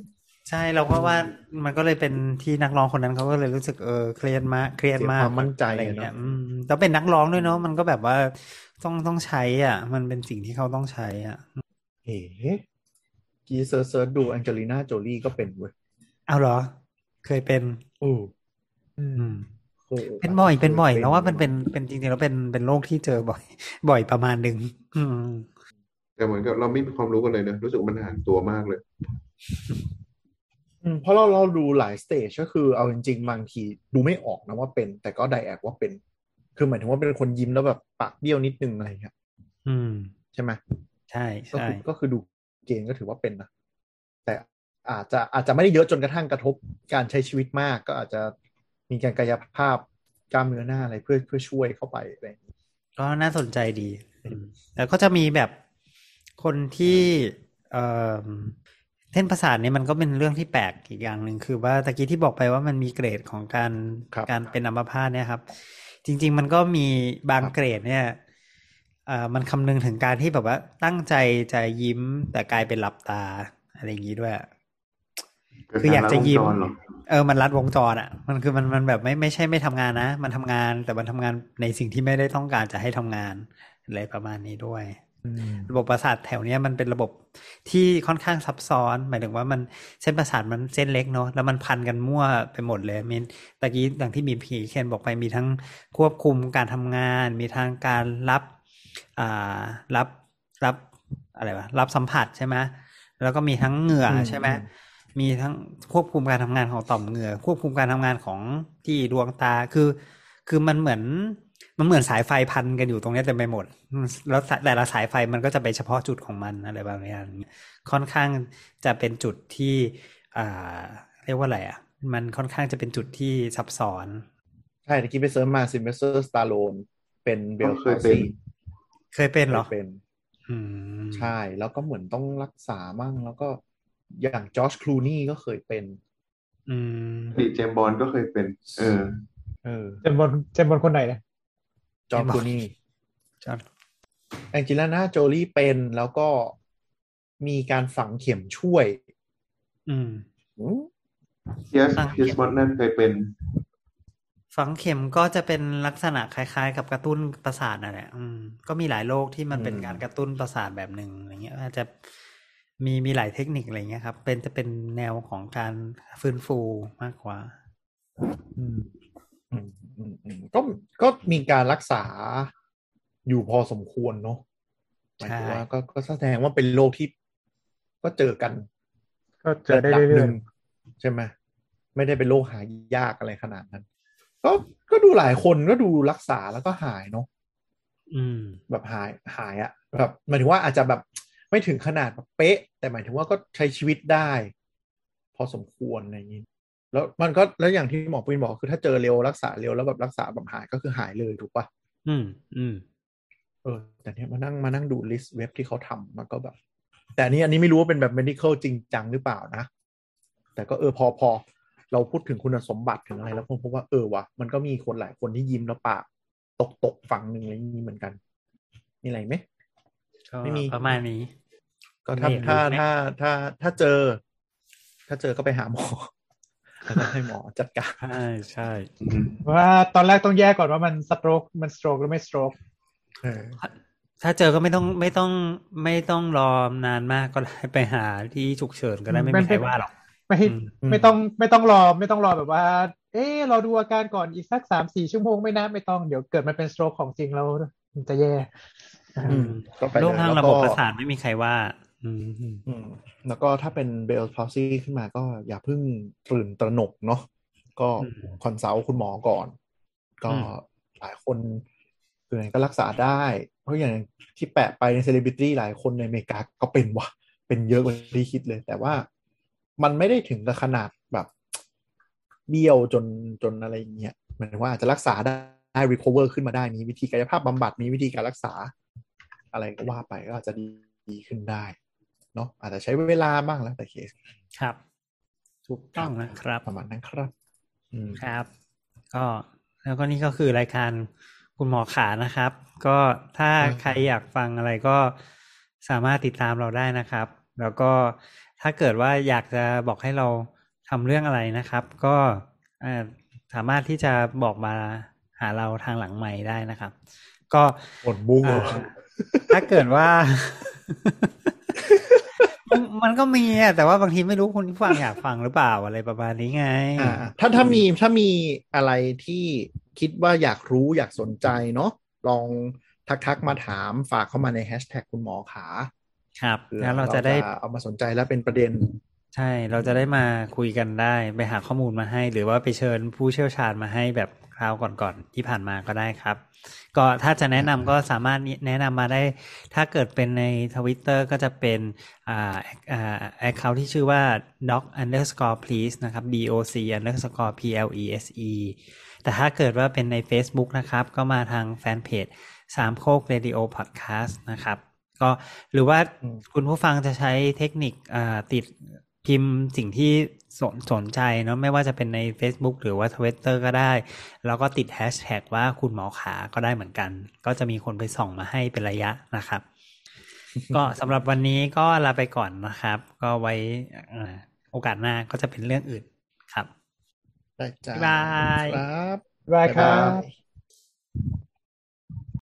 ใช่เราก็ว่ามันก็เลยเป็นที่นักร้องคนนั้นเขาก็เลยรู้สึกเออเครียดมากเครียดเสียมากความมั่นใจอะไรอะเงี้ยเนาะอืมแล้วเป็นนักร้องด้วยเนาะมันก็แบบว่าต้องต้องใช้ อะ มันเป็นสิ่งที่เขาต้องใช้อะเอ๋กี้ search search ดูแองเจลิน่าโจลี่ก็เป็นเว้ยเอาเหรอ เคยเป็นโอ้อืออืมโอ้เป็นบ่อยเป็นบ่อยแล้วว่ามันเป็นเป็นจริงๆแล้วเป็นเป็นโรคที่เจอบ่อย บ่อยประมาณหนึ่งอืมแต่เหมือนกับเราไม่มีความรู้กันเลยนะรู้สึกมันห่างตัวมากเลยอืม เพราะเราเราดูหลายสเตจก็คือเอาจริงๆบางทีดูไม่ออกนะว่าเป็น แต่ก็ไดแอกว่าเป็น คือหมายถึงว่าเป็นคนยิ้มแล้วแบบปากเบี้ยวนิดนึงอะไรอย่างเงี้ยอืม ใช่ไหมใช่ก็ใช่คือก็คือดูเกณฑ์ก็ถือว่าเป็นนะแต่อาจจะอาจจะไม่ได้เยอะจนกระทั่งกระทบการใช้ชีวิตมาก ก็อาจจะมีการกายภาพกล้ามเนื้อหน้าอะไรเพื่อเพื่อช่วยเข้าไปอะไรอย่างเงี้ยก็น่าสนใจดีอืมแต่ก็จะมีแบบคนที่เอ่อเส้นประสาทเนี่ยมันก็เป็นเรื่องที่แปลกอีกอย่างหนึ่งคือว่าตะกี้ที่บอกไปว่ามันมีเกรดของการการเป็นอัมพาตเนี่ยครับ จริง ๆ มันก็มีบางเกรดเนี่ยเอ่อมันคำนึงถึงการที่แบบว่าตั้งใจจะยิ้มแต่กลายเป็นหลับตาอะไรอย่างนี้ด้วย คืออยากจะยิ้มเกิดการลัดวงจรเหรอเออมันรัดวงจรอะ มันคือมันมันแบบไม่ไม่ใช่ไม่ทำงานนะ มันทำงานแต่มันทำงานในสิ่งที่ไม่ได้ต้องการจะให้ทำงานอะไรประมาณนี้ด้วย ระบบประสาทแถวเนี้ยมันเป็นระบบที่ค่อนข้างซับซ้อน หมายถึงว่ามันเส้นประสาทมันเส้นเล็กเนาะแล้วมันพันกันมั่วไปหมดเลยมีตะกี้อย่างที่มีพีเคนบอกไปมีทั้งควบคุมการทำงาน มีทางการรับอ่ารับรับอะไรวะรับสัมผัสใช่ไหมแล้วก็มีทั้งเหงื่อใช่ไหมมีทั้งควบคุมการทำงานของต่อมเหงื่อ ควบคุมการทำงานของที่ดวงตาคือ คือมันเหมือน มันเหมือนสายไฟพันกันอยู่ตรงเนี้ยเต็มไปหมด แล้วแต่ละสายไฟมันก็จะไปเฉพาะจุดของมันอะไรแบบนี้ค่อนข้างจะเป็นจุดที่อ่าเรียกว่าอะไรอะ มันค่อนข้างจะเป็นจุดที่ซับซ้อน ใช่ตะกี้ไป search มาซิลเวสเตอร์สตอลโลนเป็น Bell ก็เคยเป็นเคยเป็นเหรอเป็นอืมใช่ แล้วก็เหมือนต้องรักษามั่ง แล้วก็อย่างจอร์จคลูนี่ก็เคยเป็น อืมอดีตเจมส์บอนด์ก็เคยเป็น เออ เออ เจมส์บอนด์เจมส์บอนด์คนไหนนะ จอร์จเจมส์บอลคลูนี่จอร์จแองเจลิน่าโจลี่เป็นแล้วก็มีการฝังเข็มช่วย อืมอืมเพียร์ซอะเพียร์ซ บรอสแนนเคยเป็น ฝังเข็มก็จะเป็นลักษณะคล้ายๆ กับกระตุ้นประสาทนั่นแหละอืมก็มีหลายโรคที่มันเป็นการกระตุ้นประสาทแบบหนึ่งอะไรเงี้ย อาจจะมีมีหลายเทคนิคอะไรเงี้ยครับ เป็นจะเป็นแนวของการฟื้นฟูมากกว่า อืมอืมอืมอืม ก็ก็มีการรักษาอยู่พอสมควรเนาะหมายถึงว่าก็ก็แสดงว่าเป็นโรคที่ก็เจอกัน ก็เจอได้ระดับหเรื่อนึ่ยงใช่ไหมไม่ได้เป็นโรคหายากอะไรขนาดนั้น ก็ก็ดูหลายคนก็ดูรักษาแล้วก็หายเนาะอืมแบบหายหายอะแบบหมายถึงว่าอาจจะแบบไม่ถึงขนาดแบบเป๊ะ แต่หมายถึงว่าก็ใช้ชีวิตได้ พอสมควรอะไรอย่างนี้ แล้วมันก็แล้วอย่างที่หมอปุ้ยบอกคือถ้าเจอเร็วรักษาเร็วแล้วแบบรักษาแบบหายก็คือหายเลยถูกปะอืมอืมเออแต่เนี้ยมานั่งมานั่งดูลิสต์เว็บที่เขาทำมันก็แบบ แต่อันนี้อันนี้ไม่รู้ว่าเป็นแบบ medical จริงจังหรือเปล่านะ แต่ก็เออพอพอเราพูดถึงคุณสมบัติถึงอะไร แล้วผมพบว่าเออวะมันก็มีคนหลายคนที่ยิ้มแล้วปากตกตกฝั่งหนึ่งอะไรอย่างนี้เหมือนกัน มีอะไรไหมก็ไม่มีประมาณนี้ ก็ถ้าไม่เห็นถ้ารูปไหมถ้าถ้าถ้าเจอ ถ้าเจอก็ไปหาหมอ แล้วก็ให้หมอจัดการ ใช่ใช่อืมๆว่าตอนแรกต้องแยกก่อนว่ามันสโตรกมันสโตรกหรือไม่สโตรกเออถ้าเจอก็ไม่ต้องไม่ต้องไม่ต้องรอนานมากก็ได้ไปหาที่ฉุกเฉินก็ได้ไม่มีใครว่าหรอกไม่อืมไม่ต้องไม่ต้องรอไม่ต้องรอแบบว่า เอ๊ะเราดูอาการก่อนอีกสักสามสี่ชั่วโมงไม่นะไม่ต้องเดี๋ยวเกิดมันเป็น stroke ของจริงแล้วมันจะแย่อืมก็ไปโรคทางแล้วระบบก็ประสาทไม่มีใครว่าอืมอืมอืม แล้วก็ถ้าเป็น Bell's palsy ขึ้นมาก็อย่าเพิ่งตื่นตระหนกเนาะก็ consult คุณหมอก่อน ก็หลายคนคือก็รักษาได้ เพราะอย่างที่แปะไปในเซเลบริตี้หลายคนในอเมริกาก็เป็นว่ะเป็นเยอะกว่าที่คิดเลย แต่ว่ามันไม่ได้ถึงกับขนาดแบบเบี้ยวจนจนอะไรอย่างเงี้ยหมายถึงว่าอาจจะรักษาได้ได้ recover ขึ้นมาได้มีวิธีกายภาพบำบัดมีวิธีการรักษา อะไรก็ว่าไปก็อาจจะดีดีขึ้นได้ เนาะอาจจะใช้เวลาบ้างแล้วแต่เคสครับ ถูกต้องนะครับ ประมาณนั้นครับอืมครับ ก็แล้วก็นี่ก็คือรายการคุณหมอขานะครับ ก็ถ้าอ่าใครอยากฟังอะไรก็สามารถติดตามเราได้นะครับ แล้วก็ถ้าเกิดว่าอยากจะบอกให้เราทำเรื่องอะไรนะครับ ก็เอ่อสามารถที่จะบอกมาหาเราทางหลังใหม่ได้นะครับ ก็หมดบุ้งเหรออ่าถ้าเกิดว่า มันมันก็มีอะแต่ว่าบางทีไม่รู้คุณผู้ฟังอยากฟังหรือเปล่าอะไรประมาณนี้ไงอ่าถ้าถ้ามีถ้ามีอะไรที่คิดว่าอยากรู้อยากสนใจเนาะลองทักทักๆมาถามฝากเข้ามาในแฮชแท็กคุณหมอขาครับผื่อแล้วเราจะได้เอามาสนใจแล้วเป็นประเด็น ใช่ เราจะได้มาคุยกันได้ ไปหาข้อมูลมาให้ หรือว่าไปเชิญผู้เชี่ยวชาญมาให้แบบคราวก่อนๆที่ผ่านมาก็ได้ครับ ก็ถ้าจะแนะนำก็สามารถแนะนำมาได้ ถ้าเกิดเป็นในทวิตเตอร์ก็จะเป็นอ่าอ่าแอคเคาท์ที่ชื่อว่า doc underscore please นะครับ doc underscore please แต่ถ้าเกิดว่าเป็นใน Facebook นะครับ ก็มาทางแฟนเพจสามโคกเรดิโอพอดแคสต์นะครับ ก็หรือว่าอืมคุณผู้ฟังจะใช้เทคนิคอ่าติด พิมพ์สิ่งที่สนสนใจเนาะไม่ว่าจะเป็นใน Facebook หรือว่า Twitter ก็ได้ แล้วก็ติดแฮชแท็กว่าคุณหมอขาก็ได้เหมือนกัน ก็จะมีคนไปส่องมาให้เป็นระยะนะครับ ก็สำหรับวันนี้ก็ลาไปก่อนนะครับ ก็ไว้อ่าโอกาสหน้าก็จะเป็นเรื่องอื่นครับได้จ้าบ๊ายบายครับบายครับาย